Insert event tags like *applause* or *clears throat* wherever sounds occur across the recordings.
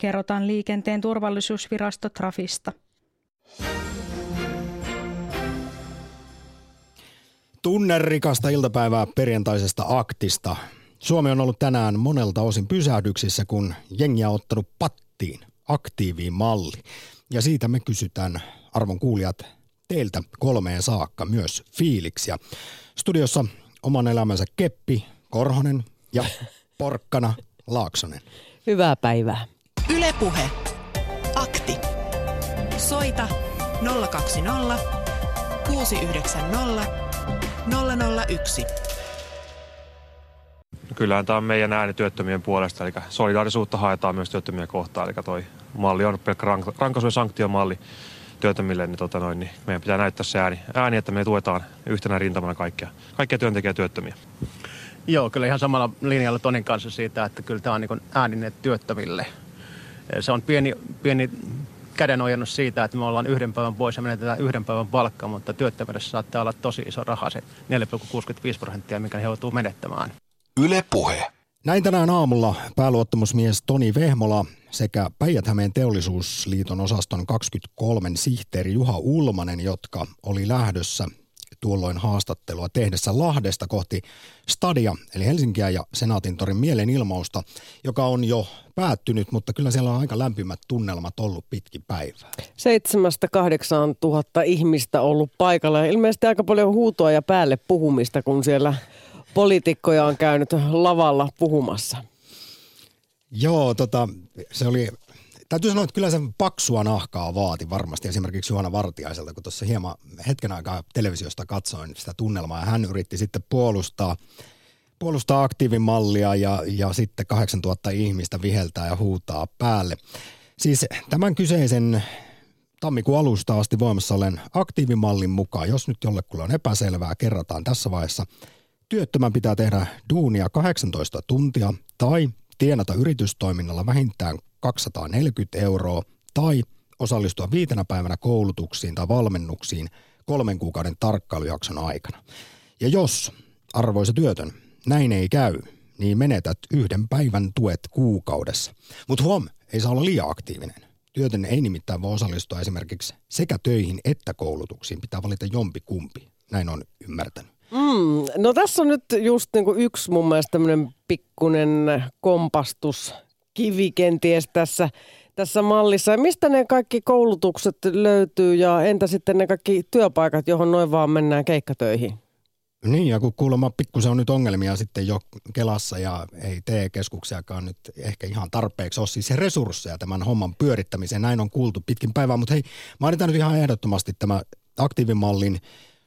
kerrotaan liikenteen turvallisuusvirasto Trafista. Tunnerikasta iltapäivää perjantaisesta aktista. Suomi on ollut tänään monelta osin pysähdyksissä, kun jengi on ottanut pattiin aktiiviin malli. Ja siitä me kysytään, arvon kuulijat, teiltä kolmeen saakka myös fiiliksiä. Studiossa oman elämänsä Keppi, Korhonen ja *laughs* Porkkana Laaksonen. Hyvää päivää. Ylepuhe. Akti. Soita 020 690 001. Kyllähän tämä on meidän ääni työttömien puolesta, eli solidaarisuutta haetaan myös työttömiä kohtaan. Eli toi malli on pelkkä rank- rankaisu- ja sanktiomalli työttömille, niin, tota noin, niin meidän pitää näyttää se ääni, ääni, että me tuetaan yhtenä rintamana kaikkia, kaikkia työntekijä työttömiä. Joo, kyllä ihan samalla linjalla Tonin kanssa siitä, että kyllä tämä on niin ääninen työttömille. Se on pieni, pieni kädenojennus siitä, että me ollaan yhden päivän pois ja menetetään yhden päivän palkka, mutta työttömyydessä saattaa olla tosi iso raha, se 4,65 prosenttia, mikä he joutuu menettämään. Yle Puhe. Näin tänään aamulla pääluottamusmies Toni Vehmola sekä päijät teollisuusliiton osaston 23 sihteeri Juha Ulmanen, jotka oli lähdössä tuolloin haastattelua tehdessä Lahdesta kohti Stadia, eli Helsinkiä ja Senaatintorin mielenilmausta, joka on jo päättynyt, mutta kyllä siellä on aika lämpimät tunnelmat ollut pitkin päivää. 7-8 tuhatta ihmistä ollut paikalla ja ilmeisesti aika paljon huutoa ja päälle puhumista, kun siellä poliitikkoja on käynyt lavalla puhumassa. Joo, tota, se oli Täytyy sanoa, että kyllä se paksua nahkaa vaati varmasti esimerkiksi Juhana Vartiaiselta, kun tuossa hieman hetken aikaa televisiosta katsoin sitä tunnelmaa ja hän yritti sitten puolustaa, puolustaa aktiivimallia ja, ja sitten 8000 ihmistä viheltää ja huutaa päälle. Siis tämän kyseisen tammikuun alusta asti voimassa olen aktiivimallin mukaan, jos nyt jollekulle on epäselvää, kerrataan tässä vaiheessa. Työttömän pitää tehdä duunia 18 tuntia tai tienata yritystoiminnalla vähintään 240 euroa tai osallistua viitenä päivänä koulutuksiin tai valmennuksiin kolmen kuukauden tarkkailujakson aikana. Ja jos, arvoisa työtön, näin ei käy, niin menetät yhden päivän tuet kuukaudessa. Mutta huom, ei saa olla liian aktiivinen. Työtön ei nimittäin voi osallistua esimerkiksi sekä töihin että koulutuksiin. Pitää valita jompi kumpi. Näin on ymmärtänyt. Mm, no tässä on nyt just niinku yksi mun mielestä tämmöinen pikkunen kompastus kivi kenties tässä, tässä mallissa. Mistä ne kaikki koulutukset löytyy ja entä sitten ne kaikki työpaikat, johon noin vaan mennään keikkatöihin? Niin, ja kun kuulemma pikkusen on nyt ongelmia sitten jo Kelassa ja ei TE-keskuksiakaan nyt ehkä ihan tarpeeksi ole siis resursseja tämän homman pyörittämiseen. Näin on kuultu pitkin päivää, mutta hei, mainitaan nyt ihan ehdottomasti tämä aktiivimallin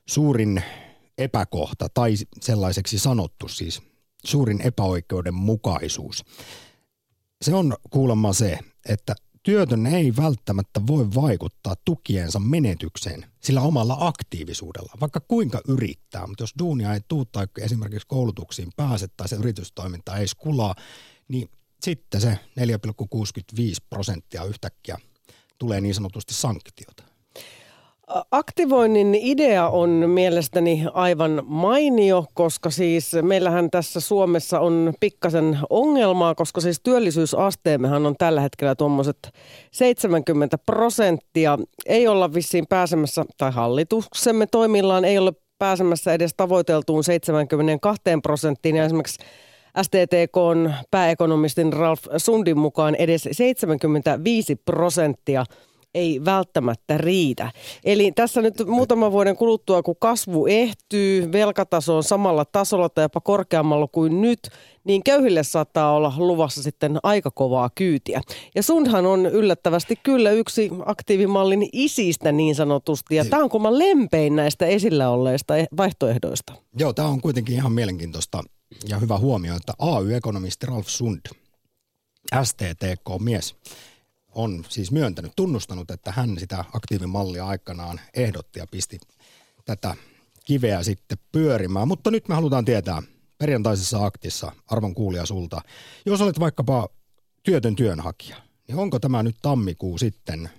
suurin epäkohta tai sellaiseksi sanottu siis suurin epäoikeudenmukaisuus se on kuulemma se, että työtön ei välttämättä voi vaikuttaa tukiensa menetykseen sillä omalla aktiivisuudella, vaikka kuinka yrittää. Mutta jos duunia ei tuu tai esimerkiksi koulutuksiin pääse tai se yritystoiminta ei kulaa, niin sitten se 4,65 prosenttia yhtäkkiä tulee niin sanotusti sanktiota. Aktivoinnin idea on mielestäni aivan mainio, koska siis meillähän tässä Suomessa on pikkasen ongelmaa, koska siis työllisyysasteemmehan on tällä hetkellä tuommoiset 70 prosenttia. Ei olla vissiin pääsemässä, tai hallituksemme toimillaan ei ole pääsemässä edes tavoiteltuun 72 prosenttiin. Ja esimerkiksi STTK on pääekonomistin Ralf Sundin mukaan edes 75 prosenttia – ei välttämättä riitä. Eli tässä nyt muutaman vuoden kuluttua, kun kasvu ehtyy, velkataso on samalla tasolla tai jopa korkeammalla kuin nyt, niin köyhille saattaa olla luvassa sitten aika kovaa kyytiä. Ja sunhan on yllättävästi kyllä yksi aktiivimallin isistä niin sanotusti, ja tämä on kumman lempein näistä esillä olleista vaihtoehdoista. Joo, tämä on kuitenkin ihan mielenkiintoista ja hyvä huomio, että AY-ekonomisti Ralf Sund, STTK-mies, on siis myöntänyt, tunnustanut, että hän sitä aktiivimallia aikanaan ehdotti ja pisti tätä kiveä sitten pyörimään. Mutta nyt me halutaan tietää perjantaisessa aktissa, arvon kuulija sulta, jos olet vaikkapa työtön työnhakija, niin onko tämä nyt tammikuu sitten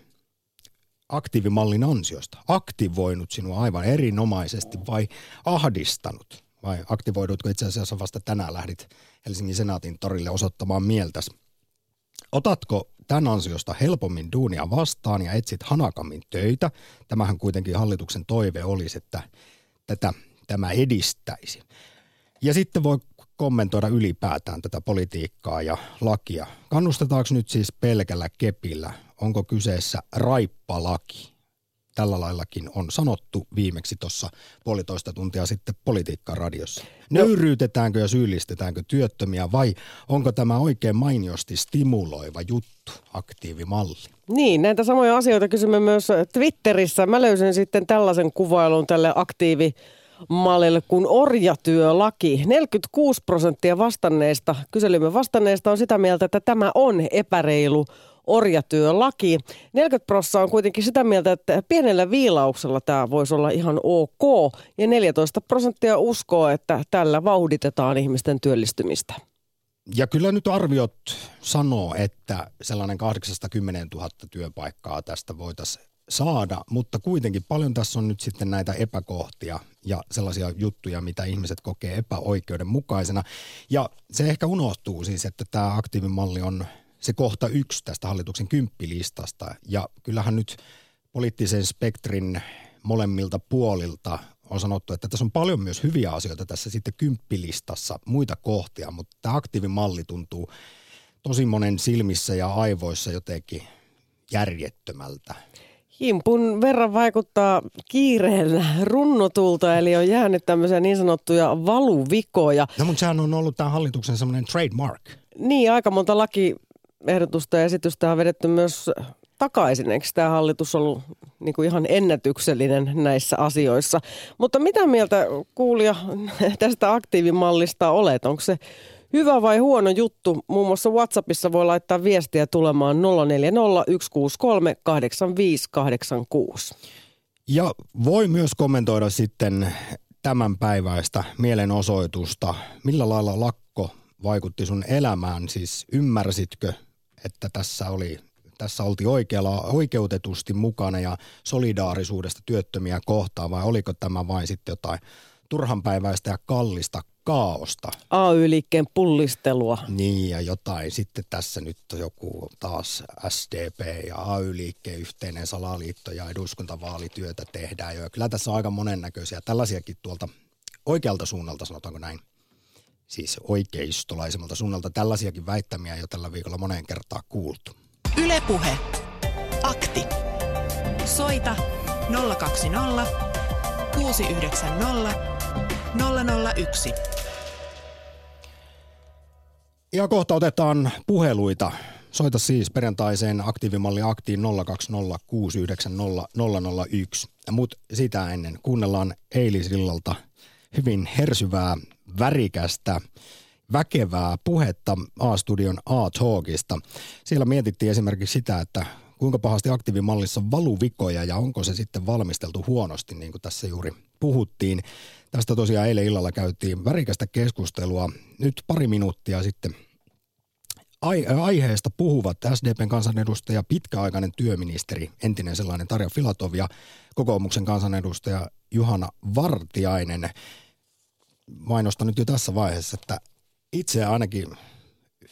aktiivimallin ansiosta aktivoinut sinua aivan erinomaisesti vai ahdistanut? Vai aktivoidutko itse asiassa vasta tänään lähdit Helsingin senaatin torille osoittamaan mieltäsi Otatko tämän ansiosta helpommin duunia vastaan ja etsit hanakammin töitä? Tämähän kuitenkin hallituksen toive olisi, että tätä tämä edistäisi. Ja sitten voi kommentoida ylipäätään tätä politiikkaa ja lakia. Kannustetaanko nyt siis pelkällä kepillä? Onko kyseessä raippalaki? Tällä laillakin on sanottu viimeksi tuossa puolitoista tuntia sitten politiikkaradiossa. Nöyryytetäänkö ja syyllistetäänkö työttömiä vai onko tämä oikein mainiosti stimuloiva juttu, aktiivimalli? Niin, näitä samoja asioita kysymme myös Twitterissä. Mä löysin sitten tällaisen kuvailun tälle aktiivi mallille kuin orjatyölaki. 46 prosenttia vastanneista, kyselymme vastanneista on sitä mieltä, että tämä on epäreilu orjatyölaki. 40 prosenttia on kuitenkin sitä mieltä, että pienellä viilauksella tämä voisi olla ihan ok. Ja 14 prosenttia uskoo, että tällä vauhditetaan ihmisten työllistymistä. Ja kyllä nyt arviot sanoo, että sellainen 80 000 työpaikkaa tästä voitaisiin saada, mutta kuitenkin paljon tässä on nyt sitten näitä epäkohtia ja sellaisia juttuja, mitä ihmiset kokee epäoikeudenmukaisena. Ja se ehkä unohtuu siis, että tämä aktiivimalli on se kohta yksi tästä hallituksen kymppilistasta. Ja kyllähän nyt poliittisen spektrin molemmilta puolilta on sanottu, että tässä on paljon myös hyviä asioita tässä sitten kymppilistassa, muita kohtia, mutta tämä aktiivimalli tuntuu tosi monen silmissä ja aivoissa jotenkin järjettömältä. Himpun verran vaikuttaa kiireellä runnotulta, eli on jäänyt tämmöisiä niin sanottuja valuvikoja. No, mutta sehän on ollut tämän hallituksen semmoinen trademark. Niin, aika monta lakiehdotusta ja esitystä on vedetty myös takaisin. Eikö tämä hallitus ollut niin kuin ihan ennätyksellinen näissä asioissa? Mutta mitä mieltä kuulija tästä aktiivimallista olet? Onko se Hyvä vai huono juttu? Muun muassa WhatsAppissa voi laittaa viestiä tulemaan 0401638586. Ja voi myös kommentoida sitten tämän päiväistä mielenosoitusta. Millä lailla lakko vaikutti sun elämään? Siis ymmärsitkö, että tässä oli tässä oltiin oikealla, oikeutetusti mukana ja solidaarisuudesta työttömiä kohtaan vai oliko tämä vain sitten jotain turhanpäiväistä ja kallista kaaosta. AY-liikkeen pullistelua. Niin ja jotain. Sitten tässä nyt joku taas SDP ja AY-liikkeen yhteinen salaliitto ja eduskuntavaalityötä tehdään jo. Kyllä tässä on aika monennäköisiä tällaisiakin tuolta oikealta suunnalta, sanotaanko näin. Siis oikeistolaisemmalta suunnalta tällaisiakin väittämiä jo tällä viikolla moneen kertaan kuultu. Ylepuhe. Akti. Soita 020 690 001. Ja kohta otetaan puheluita. Soita siis perjantaiseen aktiivimalli aktiin 020690001. Mutta sitä ennen kuunnellaan eilisillalta hyvin hersyvää, värikästä, väkevää puhetta A-studion A-talkista. Siellä mietittiin esimerkiksi sitä, että kuinka pahasti aktiivimallissa on valuvikoja ja onko se sitten valmisteltu huonosti, niin kuin tässä juuri puhuttiin. Tästä tosiaan eilen illalla käytiin värikästä keskustelua. Nyt pari minuuttia sitten aiheesta puhuvat SDPn kansanedustaja, pitkäaikainen työministeri, entinen sellainen Tarja Filatov ja kokoomuksen kansanedustaja Juhana Vartiainen. Mainostan nyt jo tässä vaiheessa, että itse ainakin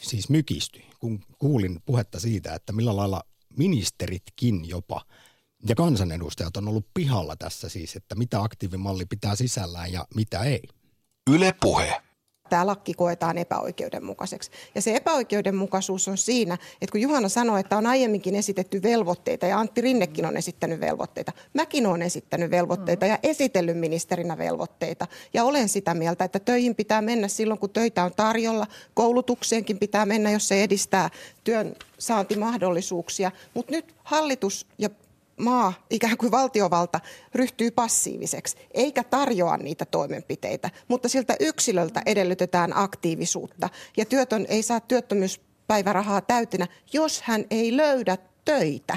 siis mykistyi, kun kuulin puhetta siitä, että millä lailla ministeritkin jopa – ja kansanedustajat on ollut pihalla tässä siis, että mitä aktiivimalli pitää sisällään ja mitä ei. Yle puhe tämä lakki koetaan epäoikeudenmukaiseksi. Ja se epäoikeudenmukaisuus on siinä, että kun Juhana sanoi, että on aiemminkin esitetty velvoitteita ja Antti Rinnekin on esittänyt velvoitteita. Mäkin olen esittänyt velvoitteita ja esitellyt ministerinä velvoitteita. Ja olen sitä mieltä, että töihin pitää mennä silloin, kun töitä on tarjolla. Koulutukseenkin pitää mennä, jos se edistää työn saantimahdollisuuksia. Mutta nyt hallitus ja maa, ikään kuin valtiovalta, ryhtyy passiiviseksi, eikä tarjoa niitä toimenpiteitä, mutta siltä yksilöltä edellytetään aktiivisuutta. Ja työtön ei saa työttömyyspäivärahaa täytenä, jos hän ei löydä töitä.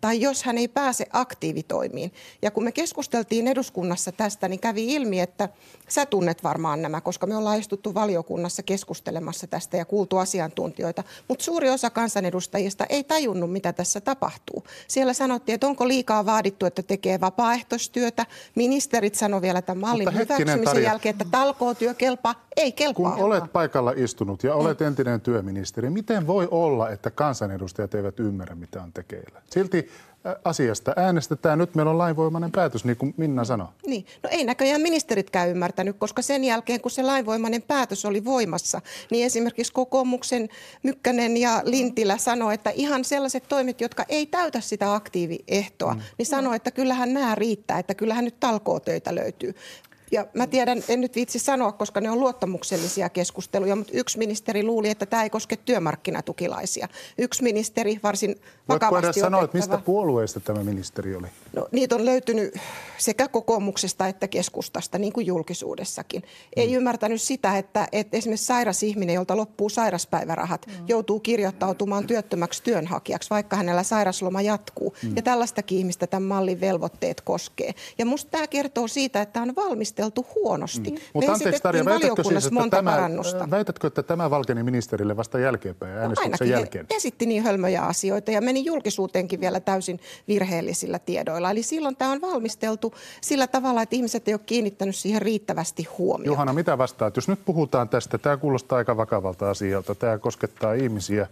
Tai jos hän ei pääse aktiivitoimiin. Ja kun me keskusteltiin eduskunnassa tästä, niin kävi ilmi, että sä tunnet varmaan nämä, koska me ollaan istuttu valiokunnassa keskustelemassa tästä ja kuultu asiantuntijoita, mutta suuri osa kansanedustajista ei tajunnut, mitä tässä tapahtuu. Siellä sanottiin, että onko liikaa vaadittu, että tekee vapaaehtoistyötä. Ministerit sanoivat vielä tämän mallin hyväksymisen Tarja. jälkeen, että talkootyö kelpaa. Ei kelpaa. Kun olet paikalla istunut ja olet entinen työministeri, miten voi olla, että kansanedustajat eivät ymmärrä, mitä on tekeillä? Silti asiasta äänestetään. Nyt meillä on lainvoimainen päätös, niin kuin Minna sanoi. Niin. No ei näköjään ministeritkään ymmärtänyt, koska sen jälkeen, kun se lainvoimainen päätös oli voimassa, niin esimerkiksi kokoomuksen Mykkänen ja Lintilä sanoi, että ihan sellaiset toimet, jotka ei täytä sitä aktiiviehtoa, mm. niin sanoi, että kyllähän nämä riittää, että kyllähän nyt talkootöitä löytyy. Ja mä tiedän, en nyt viitsi sanoa, koska ne on luottamuksellisia keskusteluja, mutta yksi ministeri luuli, että tämä ei koske työmarkkinatukilaisia. Yksi ministeri varsin vakavasti Voitko edes sanoa, että mistä puolueesta tämä ministeri oli? No, niitä on löytynyt sekä kokoomuksesta että keskustasta, niin kuin julkisuudessakin. Ei mm. ymmärtänyt sitä, että, että esimerkiksi sairas ihminen, jolta loppuu sairaspäivärahat, mm. joutuu kirjoittautumaan työttömäksi työnhakijaksi, vaikka hänellä sairasloma jatkuu. Mm. Ja tällaistakin ihmistä tämän mallin velvoitteet koskee. Ja musta tämä kertoo siitä, että on valmisteltu huonosti. Mm. Mutta anteeksi Tarja, väitätkö siis, että monta tämä, parannusta. väitätkö, että tämä valkeni ministerille vasta jälkeenpäin no äänestyksen no jälkeen? esitti niin hölmöjä asioita ja meni julkisuuteenkin vielä täysin virheellisillä tiedoilla. Eli silloin tämä on valmisteltu sillä tavalla, että ihmiset ei ole kiinnittänyt siihen riittävästi huomiota. Johanna, mitä vastaat? Jos nyt puhutaan tästä, tämä kuulostaa aika vakavalta asialta. Tämä koskettaa ihmisiä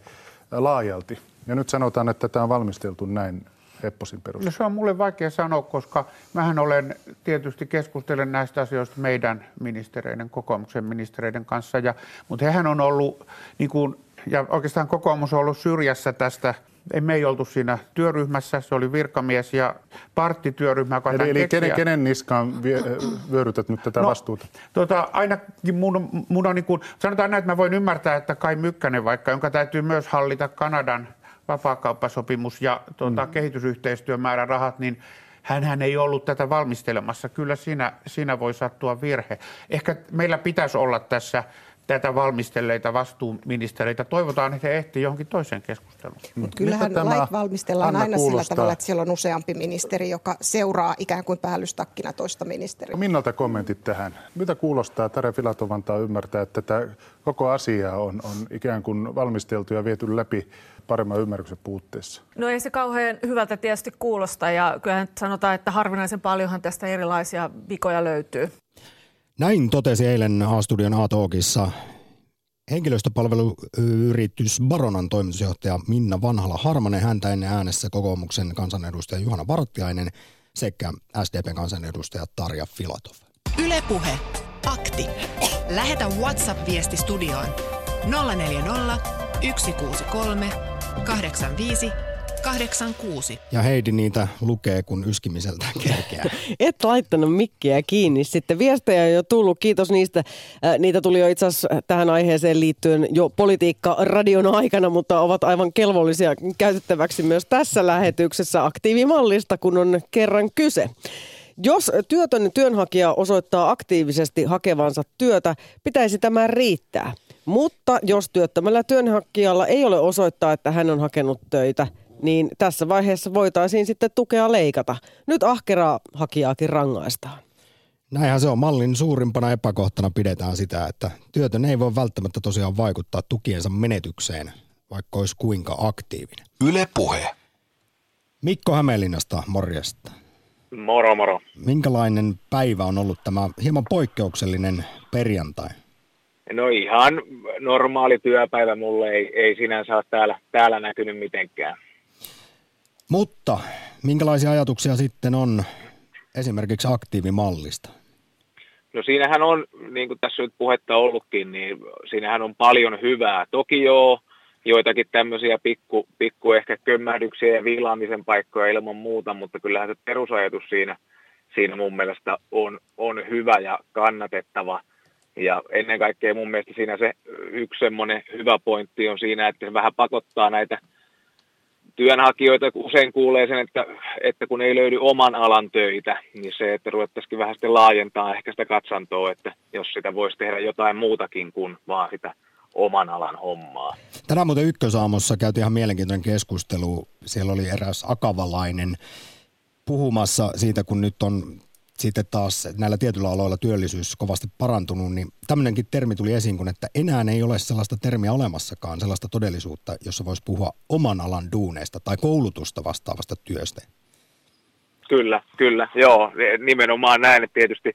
laajalti. Ja nyt sanotaan, että tämä on valmisteltu näin Epposin perusteella? No se on mulle vaikea sanoa, koska mähän olen tietysti keskustelen näistä asioista meidän ministereiden, kokoomuksen ministereiden kanssa, ja, mutta hehän on ollut, niin kuin, ja oikeastaan kokoomus on ollut syrjässä tästä me ei oltu siinä työryhmässä, se oli virkamies ja parttityöryhmä. Joka eli eli kenen, kenen niskaan vie, vyörytät nyt tätä no, vastuuta? Tota, ainakin mun, mun on niin kuin, sanotaan näin, että mä voin ymmärtää, että Kai Mykkänen vaikka, jonka täytyy myös hallita Kanadan vapaakauppasopimus ja tuota, mm. kehitysyhteistyömäärärahat, niin hän ei ollut tätä valmistelemassa. Kyllä siinä, siinä voi sattua virhe. Ehkä meillä pitäisi olla tässä tätä valmistelleita vastuuministereitä. Toivotaan, että he ehtii johonkin toiseen keskusteluun. Mutta kyllähän lait valmistellaan Anna aina kuulostaa. sillä tavalla, että siellä on useampi ministeri, joka seuraa ikään kuin päällystakkina toista ministeriä. No Minnalta kommentit tähän. Mitä kuulostaa? Tare Filatov antaa ymmärtää, että tämä koko asia on, on ikään kuin valmisteltu ja viety läpi paremman ymmärryksen puutteessa? No ei se kauhean hyvältä tietysti kuulosta ja kyllähän sanotaan, että harvinaisen paljonhan tästä erilaisia vikoja löytyy. Näin totesi eilen A-studion A-talkissa henkilöstöpalveluyritys Baronan toimitusjohtaja Minna Vanhala-Harmanen, häntä ennen äänessä kokoomuksen kansanedustaja Juhana Vartiainen sekä SDPn kansanedustaja Tarja Filatov. Ylepuhe Akti. Lähetä WhatsApp-viesti studioon 040 163 85 86. Ja Heidi niitä lukee, kun yskimiseltä kerkeää. *laughs* Et laittanut mikkiä kiinni. Sitten viestejä on jo tullut, kiitos niistä. niitä tuli jo itse asiassa tähän aiheeseen liittyen jo politiikka-radion aikana, mutta ovat aivan kelvollisia käytettäväksi myös tässä lähetyksessä aktiivimallista, kun on kerran kyse. Jos työtön työnhakija osoittaa aktiivisesti hakevansa työtä, pitäisi tämä riittää. Mutta jos työttömällä työnhakijalla ei ole osoittaa, että hän on hakenut töitä, niin tässä vaiheessa voitaisiin sitten tukea leikata. Nyt ahkeraa hakijaakin rangaistaan. Näinhän se on. Mallin suurimpana epäkohtana pidetään sitä, että työtön ei voi välttämättä tosiaan vaikuttaa tukiensa menetykseen, vaikka olisi kuinka aktiivinen. Yle Puhe. Mikko Hämeenlinnasta, morjesta. Moro, moro. Minkälainen päivä on ollut tämä hieman poikkeuksellinen perjantai? No ihan normaali työpäivä mulle ei, ei sinänsä ole täällä, täällä näkynyt mitenkään. Mutta minkälaisia ajatuksia sitten on esimerkiksi aktiivimallista? No siinähän on, niin kuin tässä nyt puhetta ollutkin, niin siinähän on paljon hyvää. Toki joo, joitakin tämmöisiä pikku, pikku ehkä kömmähdyksiä ja viilaamisen paikkoja ilman muuta, mutta kyllähän se perusajatus siinä, siinä mun mielestä on, on hyvä ja kannatettava. Ja ennen kaikkea mun mielestä siinä se yksi semmoinen hyvä pointti on siinä, että se vähän pakottaa näitä – työnhakijoita usein kuulee sen, että, että kun ei löydy oman alan töitä, niin se, että ruvettaisiin vähän sitten laajentaa ehkä sitä katsantoa, että jos sitä voisi tehdä jotain muutakin kuin vaan sitä oman alan hommaa. Tänään muuten ykkösaamossa käytiin ihan mielenkiintoinen keskustelu. Siellä oli eräs akavalainen puhumassa siitä, kun nyt on sitten taas näillä tietyillä aloilla työllisyys kovasti parantunut, niin tämmöinenkin termi tuli esiin, kun että enää ei ole sellaista termiä olemassakaan, sellaista todellisuutta, jossa voisi puhua oman alan duuneista tai koulutusta vastaavasta työstä. Kyllä, kyllä, joo, nimenomaan näin, että tietysti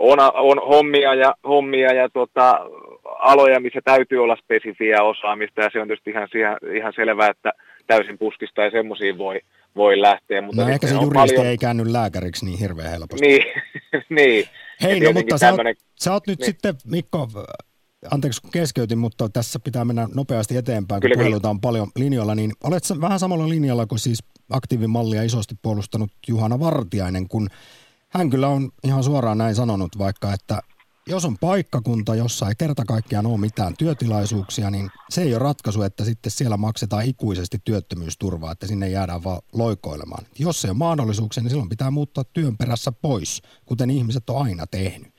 on, on hommia ja, hommia ja tota, aloja, missä täytyy olla spesifiä osaamista ja se on tietysti ihan, ihan selvää, että täysin puskista ja semmoisiin voi, voi lähteä. Mutta no ehkä se juristi paljon... ei käänny lääkäriksi niin hirveän helposti. Niin, *laughs* niin. Hei, no mutta tämmönen... sä, oot, sä oot nyt niin. sitten, Mikko, anteeksi kun keskeytin, mutta tässä pitää mennä nopeasti eteenpäin, kun puheluita on paljon linjoilla, niin olet vähän samalla linjalla kuin siis aktiivimallia isosti puolustanut Juhana Vartiainen, kun hän kyllä on ihan suoraan näin sanonut, vaikka että jos on paikkakunta, jossa ei kerta kaikkiaan ole mitään työtilaisuuksia, niin se ei ole ratkaisu, että sitten siellä maksetaan ikuisesti työttömyysturvaa, että sinne jäädään vaan loikoilemaan. Jos ei ole mahdollisuuksia, niin silloin pitää muuttaa työn perässä pois, kuten ihmiset on aina tehnyt.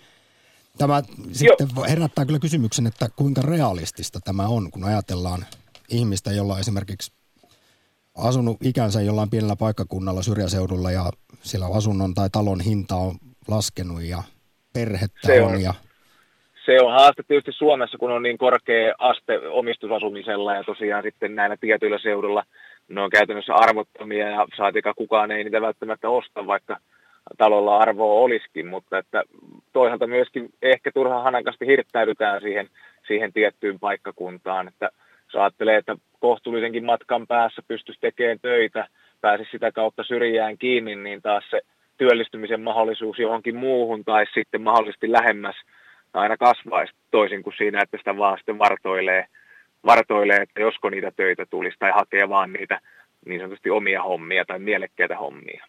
Tämä sitten herättää kyllä kysymyksen, että kuinka realistista tämä on, kun ajatellaan ihmistä, jolla esimerkiksi asunut ikänsä jollain pienellä paikkakunnalla syrjäseudulla ja siellä asunnon tai talon hinta on laskenut ja perhettä se on, on ja se on haaste tietysti Suomessa, kun on niin korkea aste omistusasumisella ja tosiaan sitten näillä tietyillä seudulla ne on käytännössä arvottomia ja saatika kukaan ei niitä välttämättä osta, vaikka talolla arvoa olisikin, mutta että toisaalta myöskin ehkä turhaan hanakasti hirttäydytään siihen, siihen tiettyyn paikkakuntaan, että jos ajattelee, että kohtuullisenkin matkan päässä pystyisi tekemään töitä, pääsisi sitä kautta syrjään kiinni, niin taas se työllistymisen mahdollisuus johonkin muuhun tai sitten mahdollisesti lähemmäs aina kasvaisi toisin kuin siinä, että sitä vaan sitten vartoilee, vartoilee että josko niitä töitä tulisi tai hakee vaan niitä niin sanotusti omia hommia tai mielekkäitä hommia.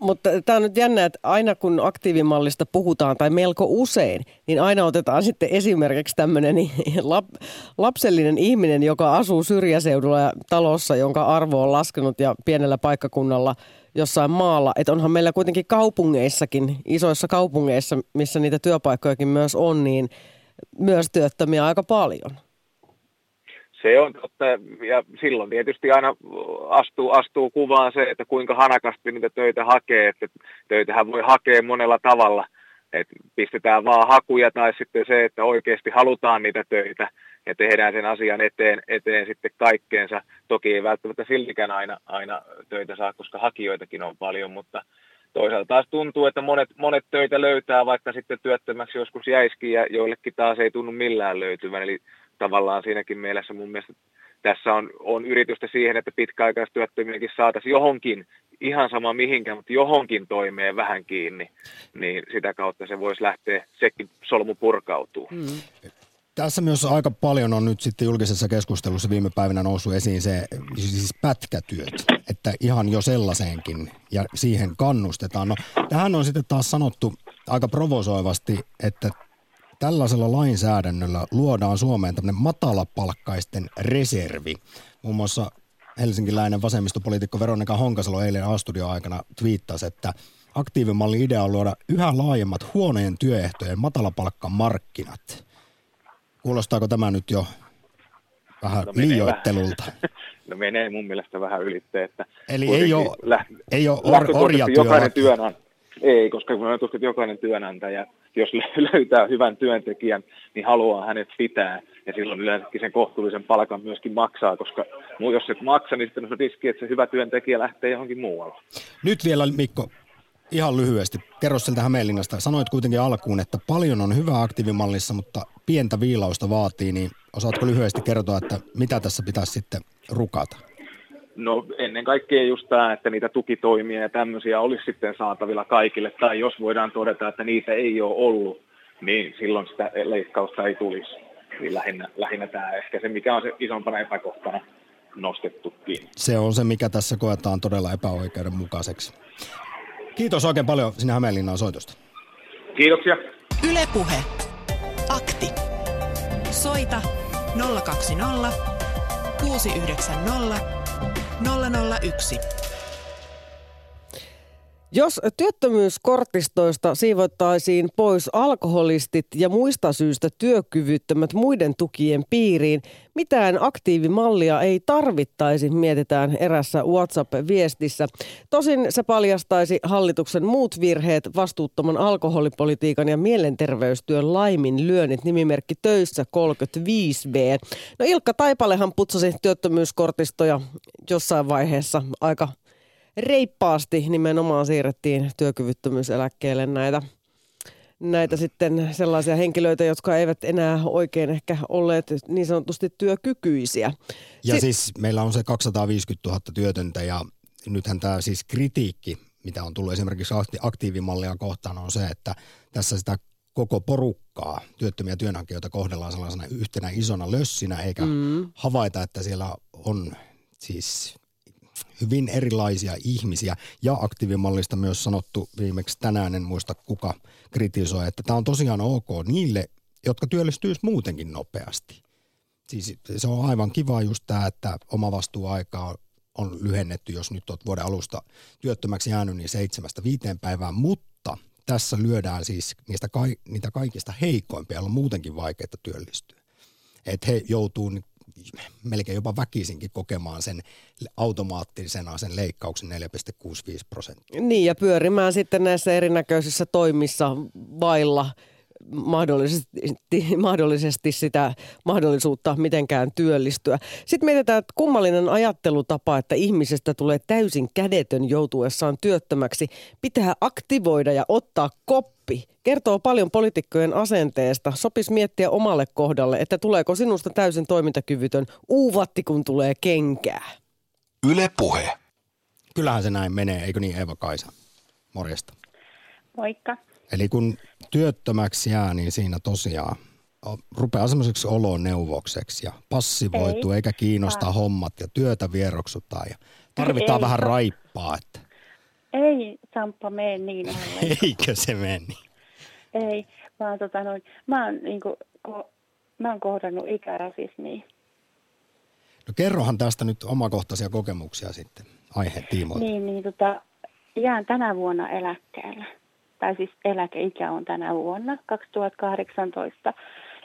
Mutta tämä on nyt jännä, että aina kun aktiivimallista puhutaan, tai melko usein, niin aina otetaan sitten esimerkiksi tämmöinen *laughs* lap, lapsellinen ihminen, joka asuu syrjäseudulla ja talossa, jonka arvo on laskenut ja pienellä paikkakunnalla jossain maalla. Että onhan meillä kuitenkin kaupungeissakin, isoissa kaupungeissa, missä niitä työpaikkojakin myös on, niin myös työttömiä aika paljon. Se on totta, ja silloin tietysti aina astuu, astuu kuvaan se, että kuinka hanakasti niitä töitä hakee, että töitähän voi hakea monella tavalla, että pistetään vaan hakuja tai sitten se, että oikeasti halutaan niitä töitä ja tehdään sen asian eteen, eteen sitten kaikkeensa. Toki ei välttämättä siltikään aina, aina töitä saa, koska hakijoitakin on paljon, mutta toisaalta taas tuntuu, että monet, monet töitä löytää, vaikka sitten työttömäksi joskus jäiskin ja joillekin taas ei tunnu millään löytyvän. Eli tavallaan siinäkin mielessä mun mielestä tässä on, on yritystä siihen, että pitkäaikaistyöttömiäkin saataisiin johonkin, ihan sama mihinkään, mutta johonkin toimeen vähän kiinni, niin sitä kautta se voisi lähteä, sekin solmu purkautuu. Mm. Tässä myös aika paljon on nyt sitten julkisessa keskustelussa viime päivinä noussut esiin se siis pätkätyöt, että ihan jo sellaiseenkin ja siihen kannustetaan. No, tähän on sitten taas sanottu aika provosoivasti, että tällaisella lainsäädännöllä luodaan Suomeen tämmöinen matalapalkkaisten reservi. Muun muassa helsinkiläinen vasemmistopoliitikko Veronika Honkasalo eilen A-studio-aikana twiittasi, että aktiivimalli idea on luoda yhä laajemmat huoneen työehtojen matalapalkkamarkkinat. Kuulostaako tämä nyt jo vähän no liioittelulta? *laughs* No menee mun mielestä vähän ylitteen. Että Eli ei ole, lä- ei ole or, orjatyö. Jokainen työnantaja ei, koska kun että jokainen työnantaja, jos *laughs* löytää hyvän työntekijän, niin haluaa hänet pitää. Ja silloin yleensäkin sen kohtuullisen palkan myöskin maksaa, koska jos et maksa, niin sitten on riski, että se hyvä työntekijä lähtee johonkin muualle. Nyt vielä Mikko, ihan lyhyesti. Kerro sieltä Hämeenlinnasta. Sanoit kuitenkin alkuun, että paljon on hyvää aktiivimallissa, mutta pientä viilausta vaatii, niin osaatko lyhyesti kertoa, että mitä tässä pitäisi sitten rukata? No ennen kaikkea just tämä, että niitä tukitoimia ja tämmöisiä olisi sitten saatavilla kaikille, tai jos voidaan todeta, että niitä ei ole ollut, niin silloin sitä leikkausta ei tulisi. Niin lähinnä, lähinnä tämä ehkä se, mikä on se isompana epäkohtana nostettukin. Se on se, mikä tässä koetaan todella epäoikeudenmukaiseksi. Kiitos oikein paljon sinä Hämeenlinnan soitosta. Kiitoksia. Ylepuhe. Akti. Soita 020 690 001. Jos työttömyyskortistoista siivottaisiin pois alkoholistit ja muista syistä työkyvyttömät muiden tukien piiriin, mitään aktiivimallia ei tarvittaisi, mietitään erässä WhatsApp-viestissä. Tosin se paljastaisi hallituksen muut virheet, vastuuttoman alkoholipolitiikan ja mielenterveystyön laiminlyönnit, nimimerkki töissä 35B. No Ilkka Taipalehan putsasi työttömyyskortistoja jossain vaiheessa aika reippaasti nimenomaan siirrettiin työkyvyttömyyseläkkeelle näitä näitä sitten sellaisia henkilöitä, jotka eivät enää oikein ehkä olleet niin sanotusti työkykyisiä. Ja si- siis meillä on se 250 000 työtöntä ja nythän tämä siis kritiikki, mitä on tullut esimerkiksi aktiivimallia kohtaan, on se, että tässä sitä koko porukkaa, työttömiä työnhakijoita kohdellaan sellaisena yhtenä isona lössinä, eikä mm. havaita, että siellä on siis hyvin erilaisia ihmisiä ja aktiivimallista myös sanottu viimeksi tänään, en muista kuka kritisoi, että tämä on tosiaan ok niille, jotka työllistyisi muutenkin nopeasti. Siis se on aivan kiva just tämä, että oma vastuuaika on lyhennetty, jos nyt olet vuoden alusta työttömäksi jäänyt, niin seitsemästä viiteen päivään, mutta tässä lyödään siis niistä niitä kaikista heikoimpia, joilla on muutenkin vaikeaa työllistyä. Että he joutuu melkein jopa väkisinkin kokemaan sen automaattisena sen leikkauksen 4,65 prosenttia. Niin ja pyörimään sitten näissä erinäköisissä toimissa vailla mahdollisesti, mahdollisesti sitä mahdollisuutta mitenkään työllistyä. Sitten mietitään, että kummallinen ajattelutapa, että ihmisestä tulee täysin kädetön joutuessaan työttömäksi. Pitää aktivoida ja ottaa koppi. Kertoo paljon poliitikkojen asenteesta. Sopis miettiä omalle kohdalle, että tuleeko sinusta täysin toimintakyvytön uuvatti, kun tulee kenkää. Yle puhe. Kyllähän se näin menee, eikö niin Eva Kaisa? Morjesta. Moikka. Eli kun työttömäksi jää, niin siinä tosiaan rupeaa semmoiseksi oloneuvokseksi ja passivoituu Ei. eikä kiinnosta Ai. hommat ja työtä vieroksutaan ja tarvitaan Ei, vähän raippaa. Että... Ei Samppa mene niin *laughs* Eikö se mene niin? Ei, vaan tota noin, mä oon, niin kuin, ko, mä oon kohdannut ikärasismia. No kerrohan tästä nyt omakohtaisia kokemuksia sitten aiheen tiimoilta. Niin, niin tota, jään tänä vuonna eläkkeelle tai siis eläkeikä on tänä vuonna 2018.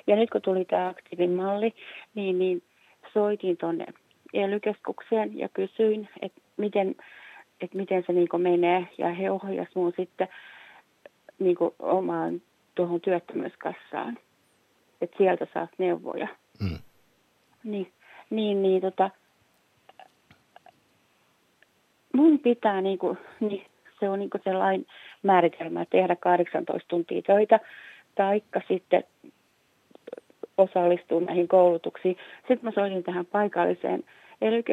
Ja nyt kun tuli tämä aktiivimalli, niin, niin soitin tuonne ely ja kysyin, että miten, että miten se niin menee. Ja he ohjasivat minun sitten niin omaan tuohon työttömyyskassaan, että sieltä saat neuvoja. Mm. Niin, niin, niin tota, mun pitää niin kuin, niin se on niin se lain määritelmä tehdä 18 tuntia töitä, taikka sitten osallistua näihin koulutuksiin. Sitten mä soitin tähän paikalliseen ely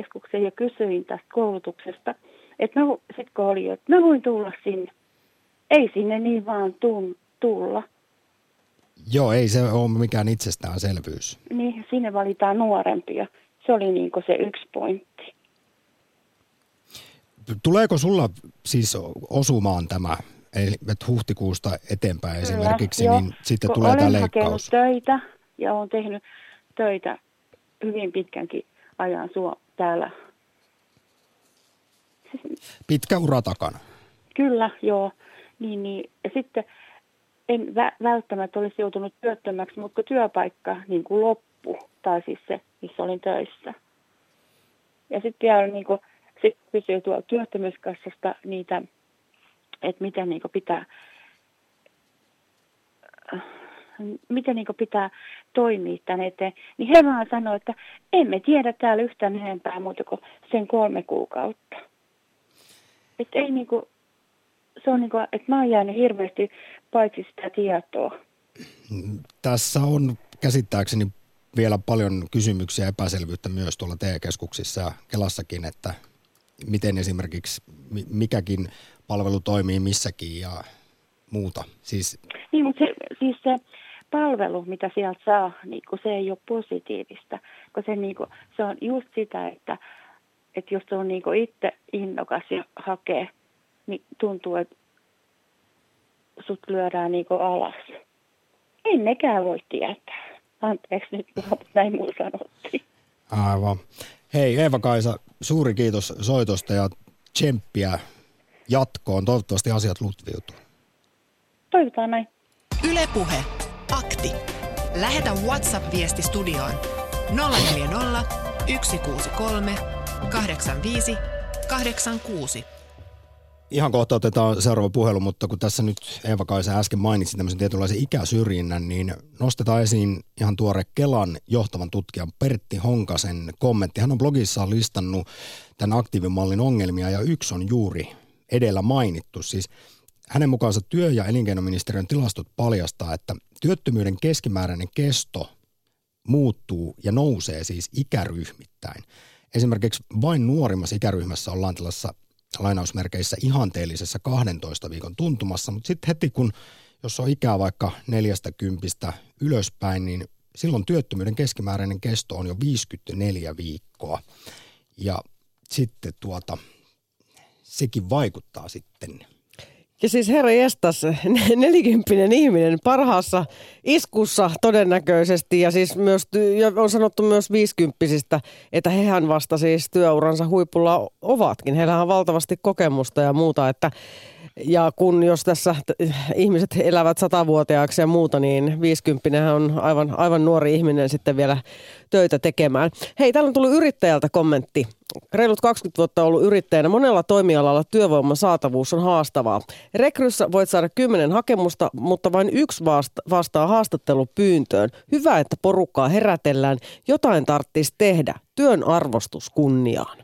ja kysyin tästä koulutuksesta, että mä, sit kun oli, että mä voin tulla sinne. Ei sinne niin vaan tun, tulla. Joo, ei se ole mikään itsestäänselvyys. Niin, sinne valitaan nuorempia. Se oli niin se yksi pointti. Tuleeko sulla siis osumaan tämä, että huhtikuusta eteenpäin Kyllä, esimerkiksi, jo. niin sitten Kun tulee tämä leikkaus? töitä ja olen tehnyt töitä hyvin pitkänkin ajan sua täällä. Pitkä ura takana. Kyllä, joo. Niin, niin. Ja sitten en vä- välttämättä olisi joutunut työttömäksi, mutta työpaikka niin kuin loppu, tai siis se, missä olin töissä. Ja sitten vielä niin kuin, sitten kysyy tuolla työttömyyskassasta niitä, että miten niin pitää, miten niin pitää toimia tänne eteen, niin he vaan sanoo, että emme tiedä täällä yhtään enempää muuta kuin sen kolme kuukautta. Että ei niin kuin, se on niin kuin, että mä oon jäänyt hirveästi paitsi sitä tietoa. Tässä on käsittääkseni vielä paljon kysymyksiä ja epäselvyyttä myös tuolla TE-keskuksissa ja Kelassakin, että miten esimerkiksi mikäkin palvelu toimii missäkin ja muuta. Siis... Niin, mutta se, siis se palvelu, mitä sieltä saa, niin se ei ole positiivista, kun se, niin kun, se on just sitä, että, että jos on niin itse innokas ja hakee, niin tuntuu, että sut lyödään niin alas. Ei nekään voi tietää. Anteeksi nyt, mutta näin mulla sanottiin. Aivan. Hei Eeva-Kaisa, suuri kiitos soitosta ja tsemppiä jatkoon. Toivottavasti asiat lutviutuu. Toivotaan näin. Ylepuhe Akti. Lähetä WhatsApp-viesti studioon 040 163 85 86. Ihan kohta otetaan seuraava puhelu, mutta kun tässä nyt Eeva Kaisa äsken mainitsi tämmöisen tietynlaisen ikäsyrjinnän, niin nostetaan esiin ihan tuore Kelan johtavan tutkijan Pertti Honkasen kommentti. Hän on blogissaan listannut tämän aktiivimallin ongelmia ja yksi on juuri edellä mainittu. Siis hänen mukaansa työ- ja elinkeinoministeriön tilastot paljastaa, että työttömyyden keskimääräinen kesto muuttuu ja nousee siis ikäryhmittäin. Esimerkiksi vain nuorimmassa ikäryhmässä ollaan tällaisessa lainausmerkeissä ihanteellisessa 12 viikon tuntumassa, mutta sitten heti kun, jos on ikää vaikka neljästä kympistä ylöspäin, niin silloin työttömyyden keskimääräinen kesto on jo 54 viikkoa. Ja sitten tuota, sekin vaikuttaa sitten ja siis herra jestas, *laughs* nelikymppinen ihminen parhaassa iskussa todennäköisesti ja siis myös, ja on sanottu myös viisikymppisistä, että hehän vasta siis työuransa huipulla ovatkin. Heillä on valtavasti kokemusta ja muuta, että ja kun jos tässä ihmiset elävät satavuotiaaksi ja muuta, niin 50 on aivan, aivan nuori ihminen sitten vielä töitä tekemään. Hei, täällä on tullut yrittäjältä kommentti. Reilut 20 vuotta ollut yrittäjänä. Monella toimialalla työvoiman saatavuus on haastavaa. Rekryssä voit saada kymmenen hakemusta, mutta vain yksi vasta- vastaa haastattelupyyntöön. Hyvä, että porukkaa herätellään. Jotain tarvitsisi tehdä. Työn arvostus kunniaan.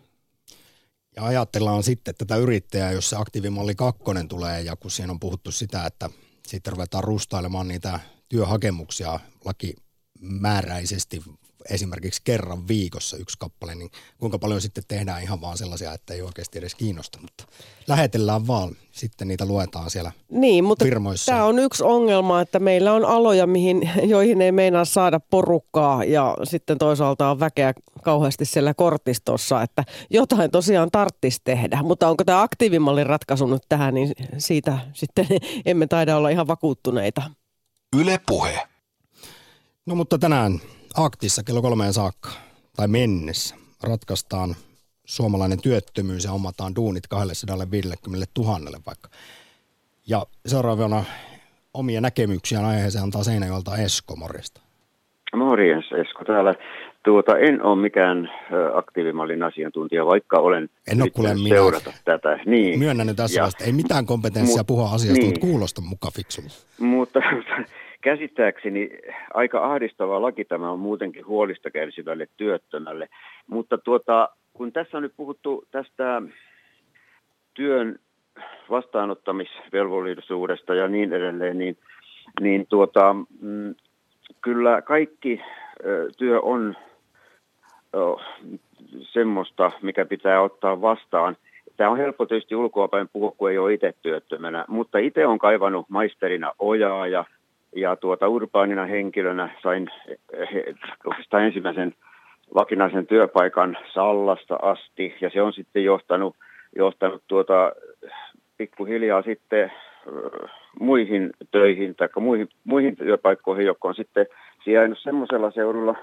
Ja ajatellaan sitten tätä yrittäjää, jos se aktiivimalli kakkonen tulee ja kun siinä on puhuttu sitä, että sitten ruvetaan rustailemaan niitä työhakemuksia lakimääräisesti esimerkiksi kerran viikossa yksi kappale, niin kuinka paljon sitten tehdään ihan vaan sellaisia, että ei oikeasti edes kiinnosta, mutta lähetellään vaan, sitten niitä luetaan siellä Niin, mutta firmoissa. tämä on yksi ongelma, että meillä on aloja, mihin, *laughs* joihin ei meinaa saada porukkaa ja sitten toisaalta on väkeä kauheasti siellä kortistossa, että jotain tosiaan tarttisi tehdä, mutta onko tämä aktiivimallin ratkaisu nyt tähän, niin siitä sitten *laughs* emme taida olla ihan vakuuttuneita. Yle Puhe. No mutta tänään Aktissa kello kolmeen saakka tai mennessä ratkaistaan suomalainen työttömyys ja omataan duunit 250 000 vaikka. Ja seuraavana omia näkemyksiä aiheeseen antaa Seinäjoelta Esko Morjesta. Morjens Esko täällä. Tuota, en ole mikään aktiivimallin asiantuntija, vaikka olen en ole kuule minä. seurata tätä. Niin. Myönnän nyt tässä vasta. Ei mitään kompetenssia mut, puhua asiasta, niin. mutta kuulosta muka fiksu. Mutta *laughs* käsittääkseni aika ahdistava laki tämä on muutenkin huolista kärsivälle työttömälle. Mutta tuota, kun tässä on nyt puhuttu tästä työn vastaanottamisvelvollisuudesta ja niin edelleen, niin, niin tuota, mm, kyllä kaikki työ on semmoista, mikä pitää ottaa vastaan. Tämä on helppo tietysti ulkoapäin puhua, kun ei ole itse työttömänä, mutta itse on kaivannut maisterina ojaa ja ja tuota, urbaanina henkilönä sain he, ensimmäisen vakinaisen työpaikan Sallasta asti, ja se on sitten johtanut, johtanut tuota, pikkuhiljaa sitten muihin töihin tai muihin, muihin työpaikkoihin, jotka on sitten sijainnut semmoisella seudulla,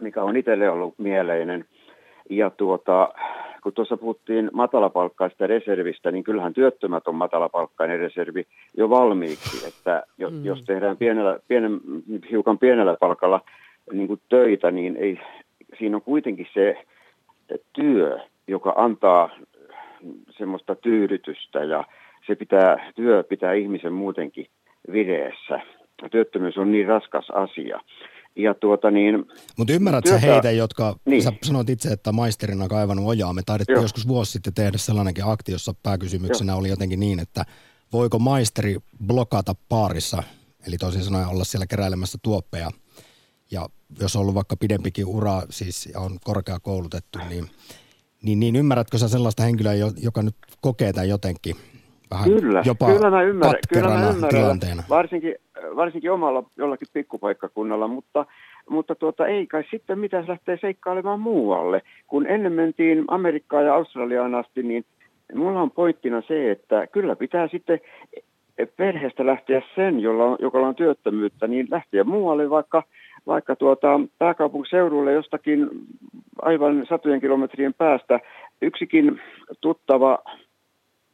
mikä on itselle ollut mieleinen. Ja tuota, kun tuossa puhuttiin matalapalkkaista reservistä, niin kyllähän työttömät on matalapalkkainen reservi jo valmiiksi, että jos, mm. jos tehdään pienellä, pienen, hiukan pienellä palkalla niin kuin töitä, niin ei, siinä on kuitenkin se työ, joka antaa semmoista tyydytystä ja se pitää, työ pitää ihmisen muutenkin vireessä. Työttömyys on niin raskas asia. Ja tuota niin, Mutta ymmärrätkö työtä... heitä, jotka, niin. sä sanoit itse, että maisterina kaivannut ojaa. Me taidettiin Joo. joskus vuosi sitten tehdä sellainenkin akti, jossa pääkysymyksenä Joo. oli jotenkin niin, että voiko maisteri blokata paarissa, eli toisin sanoen olla siellä keräilemässä tuoppeja. Ja jos on ollut vaikka pidempikin ura siis on korkeakoulutettu, niin, niin, niin ymmärrätkö sä sellaista henkilöä, joka nyt kokee tämän jotenkin vähän kyllä, jopa kyllä mä ymmärrän, kyllä mä ymmärrän. tilanteena? Varsinkin, varsinkin omalla jollakin pikkupaikkakunnalla, mutta, mutta tuota, ei kai sitten mitä lähtee seikkailemaan muualle. Kun ennen mentiin Amerikkaan ja Australiaan asti, niin mulla on pointtina se, että kyllä pitää sitten perheestä lähteä sen, jolla on, joka on työttömyyttä, niin lähteä muualle vaikka, vaikka tuota, pääkaupunkiseudulle jostakin aivan satojen kilometrien päästä. Yksikin tuttava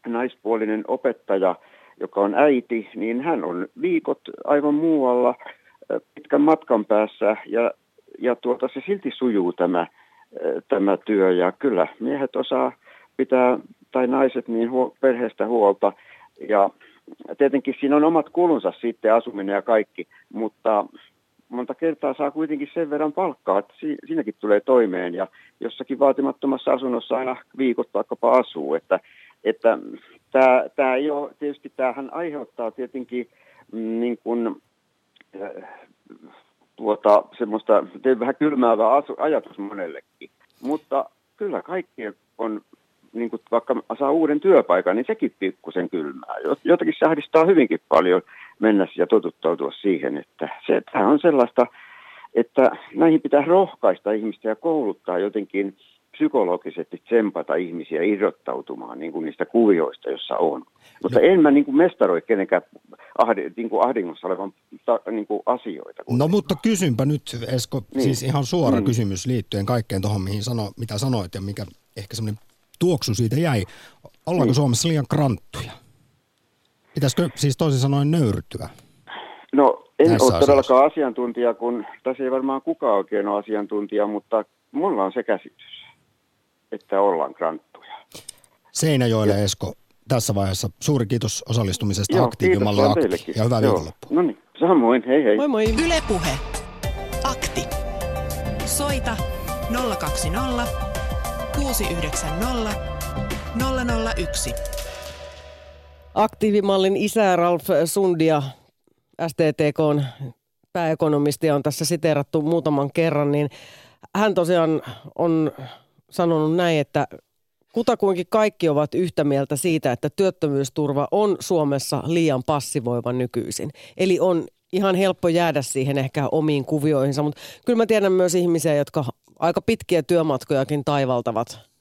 naispuolinen opettaja, joka on äiti, niin hän on viikot aivan muualla pitkän matkan päässä ja, ja tuota, se silti sujuu tämä, tämä työ. Ja kyllä miehet osaa pitää tai naiset niin huo, perheestä huolta. Ja tietenkin siinä on omat kulunsa sitten asuminen ja kaikki, mutta monta kertaa saa kuitenkin sen verran palkkaa, että si- siinäkin tulee toimeen. Ja jossakin vaatimattomassa asunnossa aina viikot vaikkapa asuu, että, että tämä, tämä ei ole, tietysti tämähän aiheuttaa tietenkin mm, niin kuin, äh, tuota, semmoista vähän kylmäävää asu, ajatus monellekin, mutta kyllä kaikki on niin kuin vaikka saa uuden työpaikan, niin sekin pikkusen kylmää. Jotakin se ahdistaa hyvinkin paljon mennä ja totuttautua siihen, että se, on sellaista, että näihin pitää rohkaista ihmistä ja kouluttaa jotenkin psykologisesti tsempata ihmisiä irrottautumaan niin kuin niistä kuvioista, joissa on. Mutta no. en mä niin kuin mestaroi kenenkään ahdi, niin kuin ahdingossa olevan ta, niin kuin asioita. Kuitenkaan. No mutta kysynpä nyt Esko, niin. siis ihan suora niin. kysymys liittyen kaikkeen tuohon, mihin sano, mitä sanoit ja mikä ehkä semmoinen tuoksu siitä jäi. Ollaanko niin. Suomessa liian kranttuja? Pitäisikö siis toisin sanoen nöyrtyä? No en ole asioissa. todellakaan asiantuntija, kun tässä ei varmaan kukaan oikein ole asiantuntija, mutta mulla on se käsitys, että ollaan kranttuja. Seinäjoelle ja... Esko, tässä vaiheessa suuri kiitos osallistumisesta Joo, aktiivimalli Akti ja hyvää viikonloppua. No niin, samoin, hei hei. Moi moi. Yle Puhe. Akti. Soita 020 690 001. Aktiivimallin isä Ralf Sundia, STTK pääekonomisti on tässä siteerattu muutaman kerran, niin hän tosiaan on sanonut näin, että kutakuinkin kaikki ovat yhtä mieltä siitä, että työttömyysturva on Suomessa liian passivoiva nykyisin. Eli on ihan helppo jäädä siihen ehkä omiin kuvioihinsa, mutta kyllä mä tiedän myös ihmisiä, jotka aika pitkiä työmatkojakin taivaltavat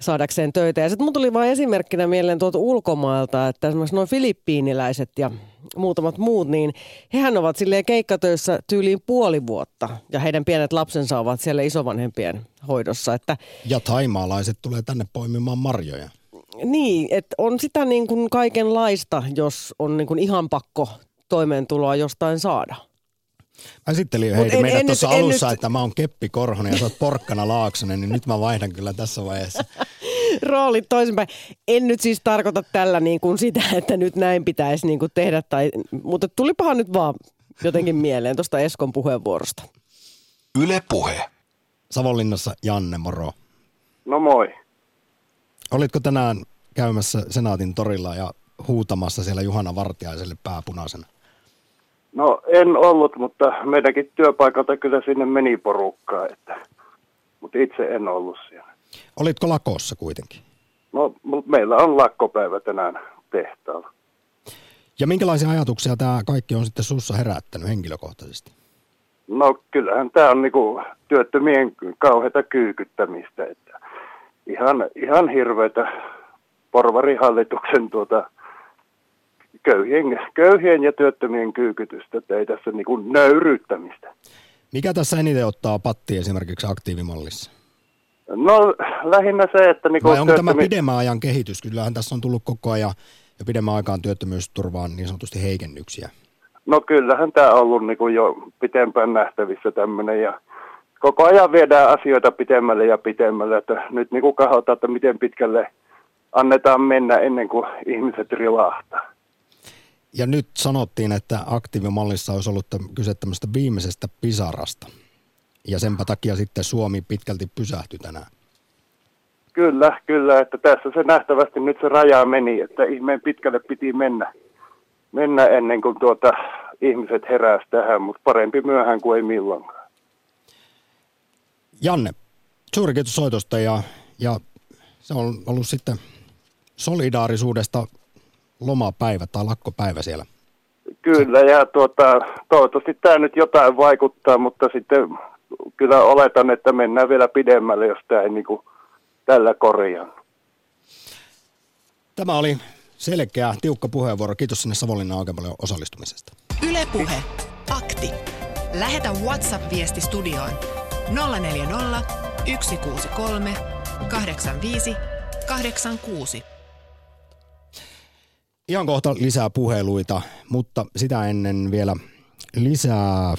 saadakseen töitä. Ja sitten mun tuli vain esimerkkinä mieleen tuolta ulkomailta, että esimerkiksi noin filippiiniläiset ja muutamat muut, niin hehän ovat silleen keikkatöissä tyyliin puoli vuotta ja heidän pienet lapsensa ovat siellä isovanhempien hoidossa. Että, ja taimaalaiset tulee tänne poimimaan marjoja. Niin, että on sitä niin kuin kaikenlaista, jos on niin kuin ihan pakko toimeentuloa jostain saada. Mä esittelin Heidi meidät tuossa alussa, nyt... että mä oon Keppi Korhonen ja sä oot Porkkana Laaksonen, niin nyt mä vaihdan kyllä tässä vaiheessa. *laughs* Roolit toisinpäin. En nyt siis tarkoita tällä niin kuin sitä, että nyt näin pitäisi niin kuin tehdä, tai, mutta tulipahan nyt vaan jotenkin *laughs* mieleen tuosta Eskon puheenvuorosta. Yle Puhe. Savonlinnassa Janne, moro. No moi. Olitko tänään käymässä Senaatin torilla ja huutamassa siellä Juhana Vartiaiselle pääpunaisena? No en ollut, mutta meidänkin työpaikalta kyllä sinne meni porukkaa, että, mutta itse en ollut siellä. Olitko lakossa kuitenkin? No meillä on lakkopäivä tänään tehtaalla. Ja minkälaisia ajatuksia tämä kaikki on sitten sussa herättänyt henkilökohtaisesti? No kyllähän tämä on niinku työttömien kauheita kyykyttämistä, että ihan, ihan hirveitä porvarihallituksen tuota köyhien, köyhien ja työttömien kyykytystä, että ei tässä niin kuin nöyryttämistä. Mikä tässä eniten ottaa patti esimerkiksi aktiivimallissa? No lähinnä se, että... Niin Vai onko työttömi... tämä pidemmän ajan kehitys? Kyllähän tässä on tullut koko ajan ja pidemmän aikaan työttömyysturvaan niin sanotusti heikennyksiä. No kyllähän tämä on ollut niin kuin jo pitempään nähtävissä tämmöinen ja koko ajan viedään asioita pitemmälle ja pitemmälle, että nyt niin kuin että miten pitkälle annetaan mennä ennen kuin ihmiset rilahtaa. Ja nyt sanottiin, että aktiivimallissa olisi ollut kyse tämmöistä viimeisestä pisarasta. Ja senpä takia sitten Suomi pitkälti pysähtyi tänään. Kyllä, kyllä, että tässä se nähtävästi nyt se raja meni, että ihmeen pitkälle piti mennä, mennä ennen kuin tuota, ihmiset heräsi tähän, mutta parempi myöhään kuin ei milloinkaan. Janne, suuri kiitos soitosta ja, ja se on ollut sitten solidaarisuudesta lomapäivä tai lakkopäivä siellä? Kyllä, ja tuota, toivottavasti tämä nyt jotain vaikuttaa, mutta sitten kyllä oletan, että mennään vielä pidemmälle, jos tämä ei niin kuin tällä korjaa. Tämä oli selkeä, tiukka puheenvuoro. Kiitos sinne Savonlinnan oikein paljon osallistumisesta. Ylepuhe Akti. Lähetä WhatsApp-viesti studioon 040 163 85 86 Ihan kohta lisää puheluita, mutta sitä ennen vielä lisää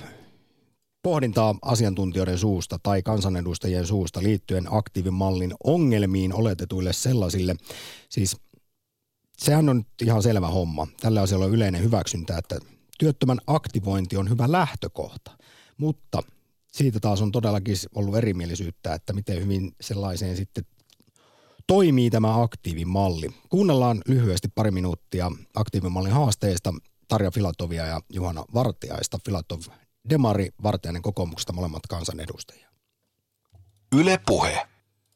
pohdintaa asiantuntijoiden suusta tai kansanedustajien suusta liittyen aktiivimallin ongelmiin oletetuille sellaisille. Siis sehän on ihan selvä homma. Tällä asialla on yleinen hyväksyntä, että työttömän aktivointi on hyvä lähtökohta, mutta siitä taas on todellakin ollut erimielisyyttä, että miten hyvin sellaiseen sitten toimii tämä aktiivimalli. Kuunnellaan lyhyesti pari minuuttia aktiivimallin haasteista Tarja Filatovia ja Juhana Vartiaista. Filatov Demari, Vartiainen kokoomuksesta molemmat kansanedustajia. Yle Puhe.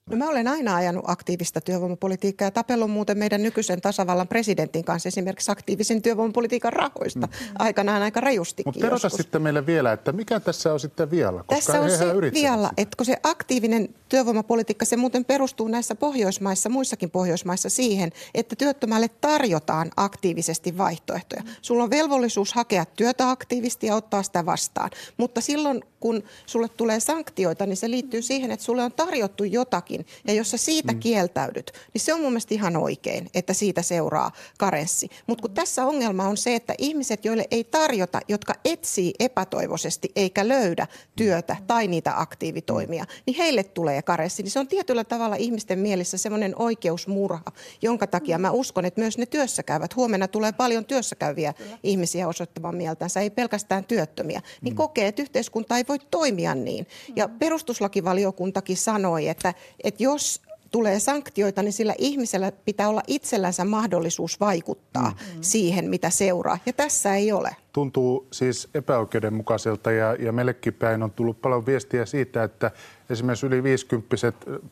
No mä olen aina ajanut aktiivista työvoimapolitiikkaa ja tapellut muuten meidän nykyisen tasavallan presidentin kanssa esimerkiksi aktiivisen työvoimapolitiikan rahoista mm. aikanaan aika rajustikin Mutta kerrota sitten meille vielä, että mikä tässä on sitten vielä? Koska tässä on se vielä, että kun se aktiivinen työvoimapolitiikka, se muuten perustuu näissä Pohjoismaissa, muissakin Pohjoismaissa siihen, että työttömälle tarjotaan aktiivisesti vaihtoehtoja. Sulla on velvollisuus hakea työtä aktiivisesti ja ottaa sitä vastaan, mutta silloin kun sulle tulee sanktioita, niin se liittyy siihen, että sulle on tarjottu jotakin. Ja jos sä siitä mm. kieltäydyt, niin se on mun mielestä ihan oikein, että siitä seuraa karenssi. Mutta kun tässä ongelma on se, että ihmiset, joille ei tarjota, jotka etsii epätoivoisesti eikä löydä työtä tai niitä aktiivitoimia, niin heille tulee karenssi. Niin se on tietyllä tavalla ihmisten mielessä semmoinen oikeusmurha, jonka takia mä uskon, että myös ne työssäkäyvät, huomenna tulee paljon työssäkäyviä ihmisiä osoittamaan mieltänsä, ei pelkästään työttömiä, niin mm. kokee, että yhteiskunta ei voi voi toimia niin. Ja perustuslakivaliokuntakin sanoi, että, että jos tulee sanktioita, niin sillä ihmisellä pitää olla itsellänsä mahdollisuus vaikuttaa mm. siihen, mitä seuraa. Ja tässä ei ole. Tuntuu siis epäoikeudenmukaiselta ja, ja meillekin päin on tullut paljon viestiä siitä, että esimerkiksi yli 50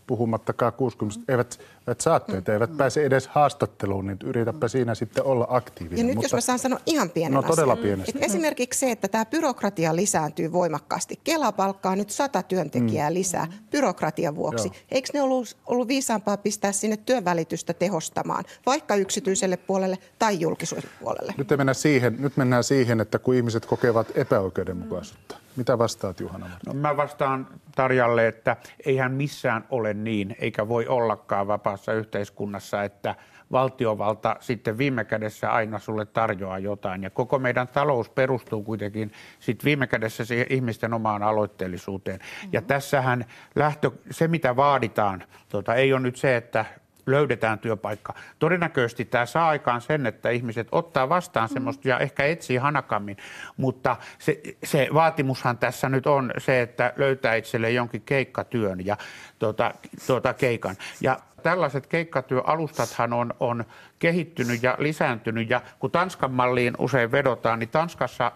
puhumattakaan 60 eivät, eivät saa töitä, eivät pääse edes haastatteluun, niin yritäpä siinä sitten olla aktiivinen. Ja nyt Mutta, jos mä saan sanoa ihan pienen No todella pienesti. Et esimerkiksi se, että tämä byrokratia lisääntyy voimakkaasti. Kela palkkaa nyt sata työntekijää mm. lisää byrokratian vuoksi. Joo. Eikö ne ollut, ollut viisaampaa pistää sinne työnvälitystä tehostamaan, vaikka yksityiselle puolelle tai julkisuudelle puolelle? Nyt mennään siihen, nyt mennään siihen että kun ihmiset kokevat epäoikeudenmukaisuutta. Mitä vastaat Juhana? No, mä vastaan Tarjalle, että eihän missään ole niin, eikä voi ollakaan vapaassa yhteiskunnassa, että valtiovalta sitten viime kädessä aina sulle tarjoaa jotain. Ja koko meidän talous perustuu kuitenkin sitten viime kädessä siihen ihmisten omaan aloitteellisuuteen. Mm-hmm. Ja tässähän lähtö, se mitä vaaditaan, tota, ei ole nyt se, että löydetään työpaikka. Todennäköisesti tämä saa aikaan sen, että ihmiset ottaa vastaan mm. semmoista ja ehkä etsii hanakammin, mutta se, se vaatimushan tässä nyt on se, että löytää itselle jonkin keikkatyön ja tuota, tuota keikan. Ja tällaiset keikkatyöalustathan on, on kehittynyt ja lisääntynyt ja kun Tanskan malliin usein vedotaan, niin Tanskassa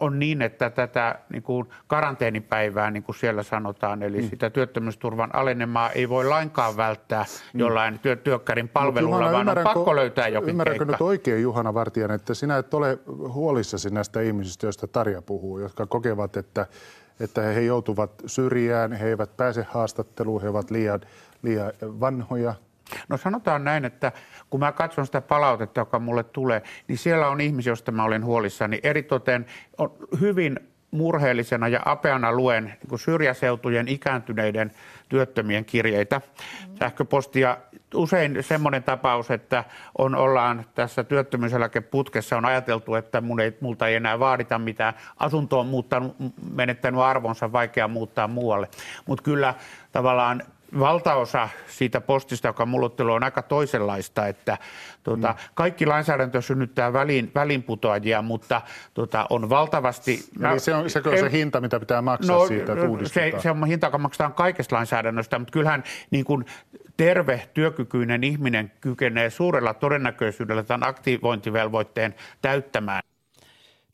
on niin, että tätä niin kuin karanteenipäivää, niin kuin siellä sanotaan, eli mm. sitä työttömyysturvan alenemaa ei voi lainkaan välttää mm. jollain työ, työkkärin palvelulla, Juhana, vaan on pakko löytää jokin Ymmärränkö keikka. nyt oikein, Juhana Vartijan, että sinä et ole huolissasi näistä ihmisistä, joista Tarja puhuu, jotka kokevat, että, että he joutuvat syrjään, he eivät pääse haastatteluun, he ovat liian, liian vanhoja, No sanotaan näin, että kun mä katson sitä palautetta, joka mulle tulee, niin siellä on ihmisiä, joista mä olen huolissani. Eritoten on hyvin murheellisena ja apeana luen niin syrjäseutujen ikääntyneiden työttömien kirjeitä, sähköpostia. Usein semmoinen tapaus, että on, ollaan tässä työttömyyseläkeputkessa, on ajateltu, että mun ei, multa ei enää vaadita mitään. Asunto on muuttanut, menettänyt arvonsa, vaikea muuttaa muualle. Mutta kyllä tavallaan valtaosa siitä postista, joka mulla on aika toisenlaista, että tuota, mm. kaikki lainsäädäntö synnyttää välin, välinputoajia, mutta tuota, on valtavasti... Eli se on, se on se hinta, mitä pitää maksaa no, siitä, että se, se on hinta, joka maksetaan kaikesta lainsäädännöstä, mutta kyllähän niin kuin terve, työkykyinen ihminen kykenee suurella todennäköisyydellä tämän aktivointivelvoitteen täyttämään.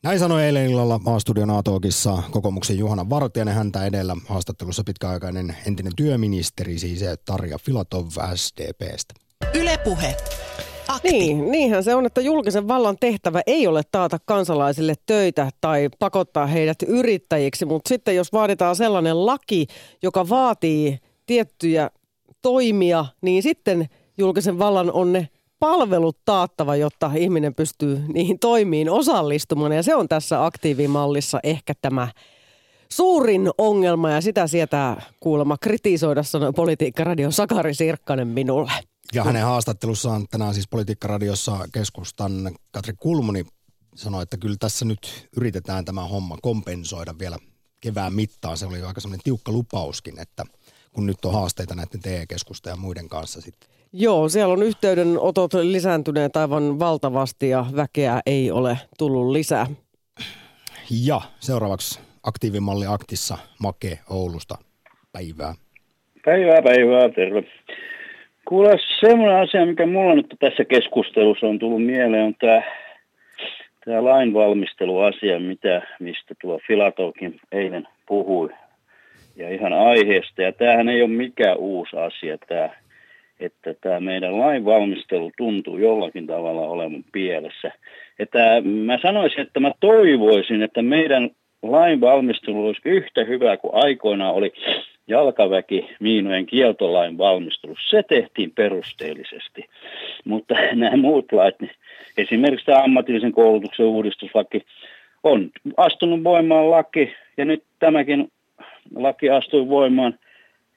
Näin sanoi eilen illalla Maastudion A-talkissa kokoomuksen Juhana Vartijainen häntä edellä haastattelussa pitkäaikainen entinen työministeri, siis Tarja Filatov SDPstä. Ylepuhe. Akti. Niin, niinhän se on, että julkisen vallan tehtävä ei ole taata kansalaisille töitä tai pakottaa heidät yrittäjiksi, mutta sitten jos vaaditaan sellainen laki, joka vaatii tiettyjä toimia, niin sitten julkisen vallan on ne palvelut taattava, jotta ihminen pystyy niihin toimiin osallistumaan. Ja se on tässä aktiivimallissa ehkä tämä suurin ongelma ja sitä sieltä kuulemma kritisoida sanoi politiikkaradion Sakari Sirkkanen minulle. Ja hänen haastattelussaan tänään siis Politiikkaradiossa keskustan Katri Kulmuni sanoi, että kyllä tässä nyt yritetään tämä homma kompensoida vielä kevään mittaan. Se oli aika semmoinen tiukka lupauskin, että kun nyt on haasteita näiden TE-keskusta ja muiden kanssa sitten. Joo, siellä on yhteydenotot lisääntyneet aivan valtavasti ja väkeä ei ole tullut lisää. Ja seuraavaksi aktiivimalli Aktissa Make Oulusta. Päivää. Päivää, päivää, terve. Kuule, semmoinen asia, mikä mulla nyt tässä keskustelussa on tullut mieleen, on tämä, tämä lainvalmisteluasia, mitä, mistä tuo Filatovkin eilen puhui. Ja ihan aiheesta. Ja tämähän ei ole mikään uusi asia, tämä, että tämä meidän lainvalmistelu tuntuu jollakin tavalla olevan pielessä. Että mä sanoisin, että mä toivoisin, että meidän lainvalmistelu olisi yhtä hyvä kuin aikoinaan oli jalkaväki miinojen kieltolain valmistelu. Se tehtiin perusteellisesti, mutta *laughs* nämä muut lait, niin esimerkiksi tämä ammatillisen koulutuksen uudistuslaki, on astunut voimaan laki ja nyt tämäkin laki astui voimaan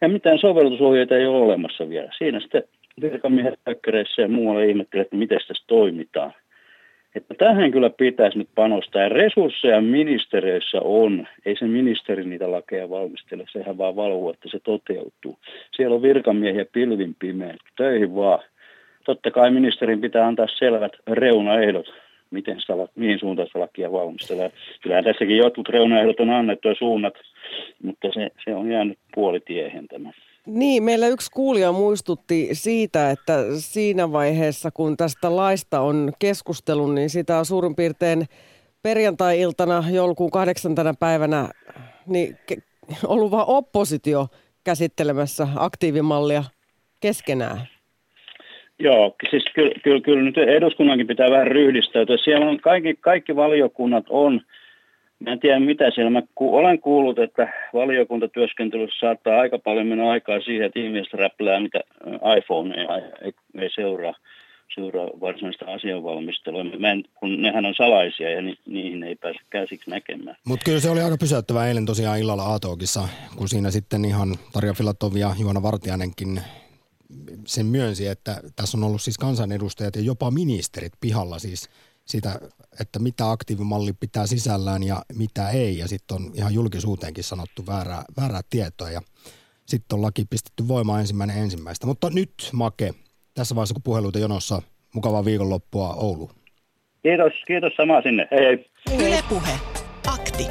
ja mitään sovellusohjeita ei ole olemassa vielä. Siinä sitten virkamiehet ja muualle ihmettelee, että miten tässä toimitaan. Että tähän kyllä pitäisi nyt panostaa. Ja resursseja ministeriöissä on. Ei se ministeri niitä lakeja valmistele, sehän vaan valvoo, että se toteutuu. Siellä on virkamiehiä pilvin pimeä. Töihin vaan. Totta kai ministerin pitää antaa selvät reunaehdot, miten sitä, mihin suuntaan sitä lakia valmistellaan. Kyllähän tässäkin jotkut reunaehdot on annettu ja suunnat, mutta se, se on jäänyt puolitiehen tämä. Niin, meillä yksi kuulija muistutti siitä, että siinä vaiheessa, kun tästä laista on keskustelun, niin sitä on suurin piirtein perjantai-iltana joulukuun kahdeksantana päivänä niin ollut vain oppositio käsittelemässä aktiivimallia keskenään. Joo, siis kyllä, kyllä, kyllä nyt eduskunnankin pitää vähän ryhdistäytyä. Siellä on kaikki, kaikki valiokunnat on Mä en tiedä mitä siellä. Mä ku, olen kuullut, että valiokuntatyöskentelyssä saattaa aika paljon mennä aikaa siihen, että ihmiset räplää mitä iPhone ei, ei, ei seuraa, seuraa varsinaista asianvalmistelua. Mä en, kun nehän on salaisia ja ni, niihin ei pääse käsiksi näkemään. Mutta kyllä se oli aika pysäyttävää eilen tosiaan illalla Aatokissa, kun siinä sitten ihan Tarja Filatov ja Juona Vartianenkin sen myönsi, että tässä on ollut siis kansanedustajat ja jopa ministerit pihalla siis – sitä, että mitä aktiivimalli pitää sisällään ja mitä ei. Ja sitten on ihan julkisuuteenkin sanottu väärää, väärää tietoa ja sitten on laki pistetty voimaan ensimmäinen ensimmäistä. Mutta nyt Make, tässä vaiheessa kun puheluita jonossa, mukavaa viikonloppua Oulu. Kiitos, kiitos sama sinne. Hei hei. Yle Puhe. Akti.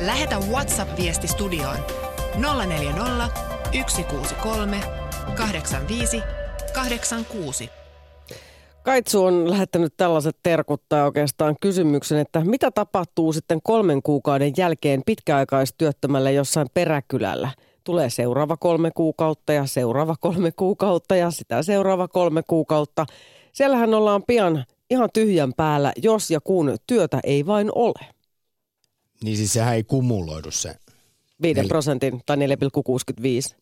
Lähetä WhatsApp-viesti studioon 040 163 85 86. Kaitsu on lähettänyt tällaiset terkut tai oikeastaan kysymyksen, että mitä tapahtuu sitten kolmen kuukauden jälkeen pitkäaikaistyöttömälle jossain peräkylällä? Tulee seuraava kolme kuukautta ja seuraava kolme kuukautta ja sitä seuraava kolme kuukautta. Siellähän ollaan pian ihan tyhjän päällä, jos ja kun työtä ei vain ole. Niin siis sehän ei kumuloidu se. 5 prosentin tai 4,65.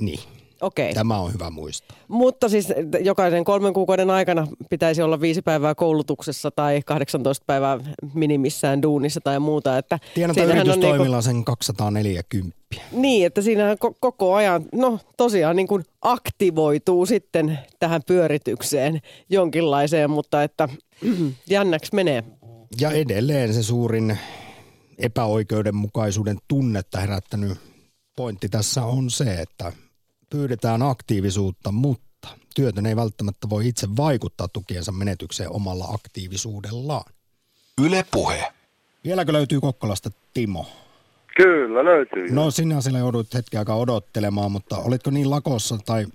Niin. Okei. Tämä on hyvä muistaa. Mutta siis jokaisen kolmen kuukauden aikana pitäisi olla viisi päivää koulutuksessa tai 18 päivää minimissään duunissa tai muuta. Että Tienata yritystoimilla niin sen 240. Niin, että siinä koko ajan, no tosiaan niin kuin aktivoituu sitten tähän pyöritykseen jonkinlaiseen, mutta että *clears throat* jännäksi menee. Ja edelleen se suurin epäoikeudenmukaisuuden tunnetta herättänyt pointti tässä on se, että pyydetään aktiivisuutta, mutta työtön ei välttämättä voi itse vaikuttaa tukiensa menetykseen omalla aktiivisuudellaan. Yle Puhe. Vieläkö löytyy Kokkolasta Timo? Kyllä löytyy. No sinä siellä joudut hetken aikaa odottelemaan, mutta olitko niin lakossa tai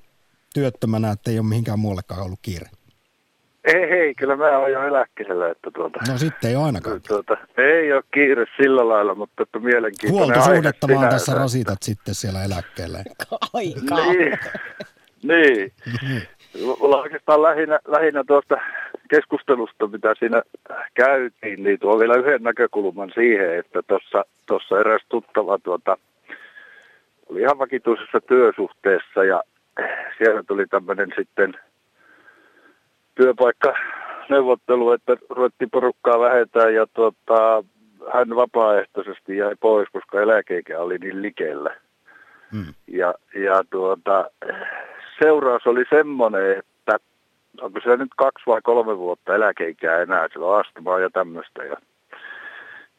työttömänä, että ei ole mihinkään muuallekaan ollut kiire? Ei, hei, kyllä mä oon jo eläkkeellä. Että tuota, no sitten ei ole ainakaan. Tuota, ei ole kiire sillä lailla, mutta että mielenkiintoinen Huoltosuhdetta vaan tässä rasitat sitten siellä eläkkeelle. Aika. Niin, niin. Mulla oikeastaan lähinnä, lähinnä tuosta keskustelusta, mitä siinä käytiin, niin tuo vielä yhden näkökulman siihen, että tuossa eräs tuttava tuota, oli ihan vakituisessa työsuhteessa ja siellä tuli tämmöinen sitten – työpaikka neuvottelu, että ruvettiin porukkaa vähentää ja tuota, hän vapaaehtoisesti jäi pois, koska eläkeikä oli niin likellä. Hmm. Ja, ja tuota, seuraus oli semmoinen, että onko se nyt kaksi vai kolme vuotta eläkeikää enää, sillä on astumaa ja tämmöistä. Ja,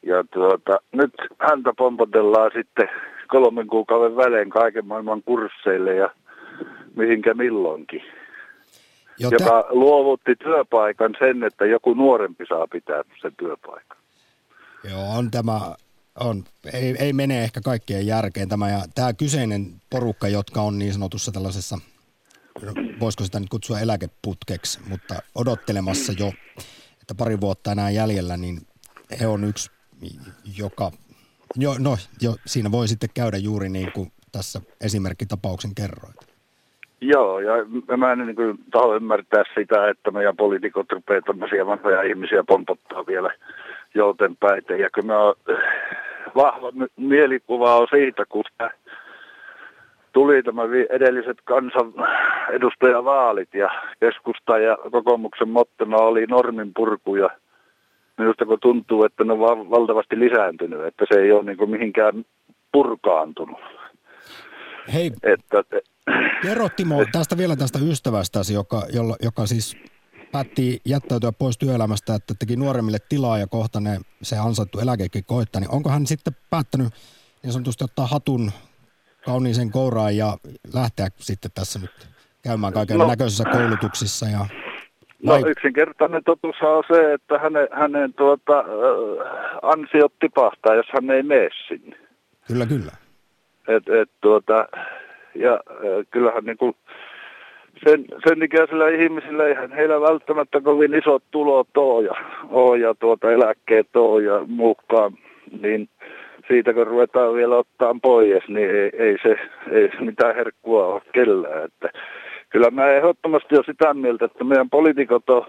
ja tuota, nyt häntä pompotellaan sitten kolmen kuukauden välein kaiken maailman kursseille ja mihinkä milloinkin. Joten... Joka luovutti työpaikan sen, että joku nuorempi saa pitää sen työpaikan. Joo, on tämä, on, ei, ei mene ehkä kaikkien järkeen tämä. Ja tämä kyseinen porukka, jotka on niin sanotussa tällaisessa, voisiko sitä nyt kutsua eläkeputkeksi, mutta odottelemassa jo, että pari vuotta enää jäljellä, niin he on yksi, joka, jo, no jo, siinä voi sitten käydä juuri niin kuin tässä esimerkkitapauksen kerroit. Joo, ja mä en niin kuin taho ymmärtää sitä, että meidän poliitikot rupeaa tämmöisiä vanhoja ihmisiä pompottaa vielä joutenpäitä. Ja kyllä mä vahva mielikuva on siitä, kun tuli tämä edelliset kansan edustajavaalit ja keskusta ja kokoomuksen mottona oli normin purku ja minusta kun tuntuu, että ne on valtavasti lisääntynyt, että se ei ole niin kuin mihinkään purkaantunut. Hei, että, kerro Timo tästä vielä tästä ystävästäsi, joka, jolla, joka siis päätti jättäytyä pois työelämästä, että teki nuoremmille tilaa ja kohta ne, se ansaittu eläkekin koittaa, niin onko hän sitten päättänyt niin sanotusti ottaa hatun kauniisen kouraan ja lähteä sitten tässä nyt käymään kaiken no, näköisissä koulutuksissa ja No yksinkertainen totuus on se, että hänen, hänen tuota, äh, ansiot tipahtaa, jos hän ei mene sinne. Kyllä, kyllä. Et, et, tuota, ja äh, kyllähän niin kuin sen, sen ikäisillä ihmisillä eihän heillä välttämättä kovin isot tulot ole ja, ole ja tuota, eläkkeet ole ja mukaan, niin siitä kun ruvetaan vielä ottaa pois, niin ei, ei, se, ei se mitään herkkua ole kellään. Että kyllä mä ehdottomasti ole sitä mieltä, että meidän poliitikot on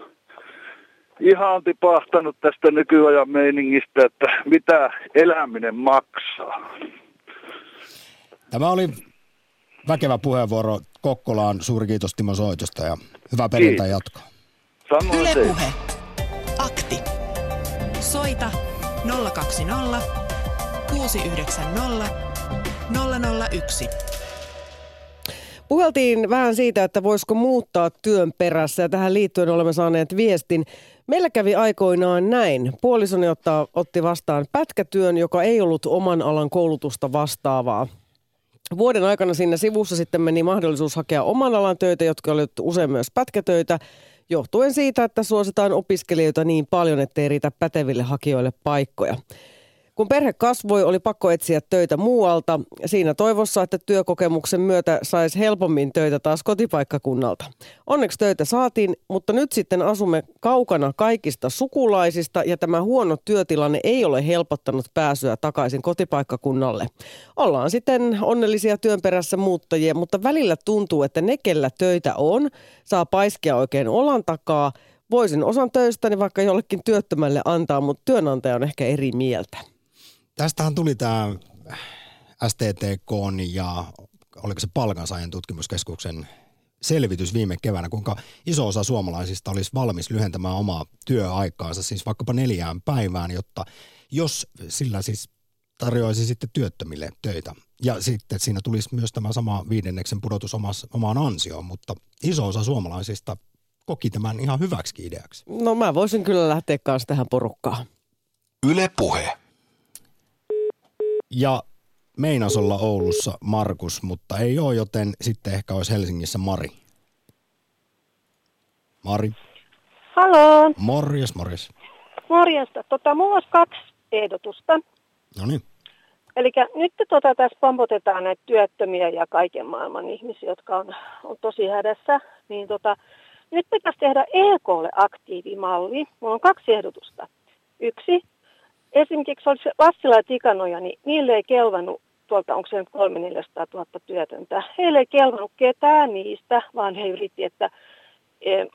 ihan tipahtanut tästä nykyajan meiningistä, että mitä eläminen maksaa. Tämä oli väkevä puheenvuoro Kokkolaan. Suuri kiitos Timo Soitosta ja hyvää perjantai jatkoa. Yle Puhe. Akti. Soita 020 690 001. Puheltiin vähän siitä, että voisiko muuttaa työn perässä ja tähän liittyen olemme saaneet viestin. Meillä kävi aikoinaan näin. Puolisoni ottaa, otti vastaan pätkätyön, joka ei ollut oman alan koulutusta vastaavaa. Vuoden aikana siinä sivussa sitten meni mahdollisuus hakea oman alan töitä, jotka olivat usein myös pätkätöitä, johtuen siitä, että suositaan opiskelijoita niin paljon, ettei riitä päteville hakijoille paikkoja. Kun perhe kasvoi, oli pakko etsiä töitä muualta. Siinä toivossa, että työkokemuksen myötä saisi helpommin töitä taas kotipaikkakunnalta. Onneksi töitä saatiin, mutta nyt sitten asumme kaukana kaikista sukulaisista ja tämä huono työtilanne ei ole helpottanut pääsyä takaisin kotipaikkakunnalle. Ollaan sitten onnellisia työn perässä muuttajia, mutta välillä tuntuu, että ne, kellä töitä on, saa paiskia oikein olan takaa. Voisin osan töistäni vaikka jollekin työttömälle antaa, mutta työnantaja on ehkä eri mieltä. Tästähän tuli tämä STTK ja oliko se palkansaajan tutkimuskeskuksen selvitys viime keväänä, kuinka iso osa suomalaisista olisi valmis lyhentämään omaa työaikaansa, siis vaikkapa neljään päivään, jotta jos sillä siis tarjoaisi sitten työttömille töitä. Ja sitten siinä tulisi myös tämä sama viidenneksen pudotus omaan ansioon, mutta iso osa suomalaisista koki tämän ihan hyväksi ideaksi. No mä voisin kyllä lähteä kanssa tähän porukkaan. Yle Puhe. Ja meinas olla Oulussa Markus, mutta ei ole, joten sitten ehkä olisi Helsingissä Mari. Mari. Halo. Morjes, morjes. Morjesta. Tota, mulla olisi kaksi ehdotusta. No niin. Eli nyt tota, tässä pompotetaan näitä työttömiä ja kaiken maailman ihmisiä, jotka on, on tosi hädässä. Niin tota, nyt pitäisi tehdä EKlle aktiivimalli. Mulla on kaksi ehdotusta. Yksi, esimerkiksi oli se Lassila ja Tikanoja, niin niille ei kelvannut tuolta, onko se nyt 3 400 000 työtöntä. Heille ei kelvannut ketään niistä, vaan he yritti, että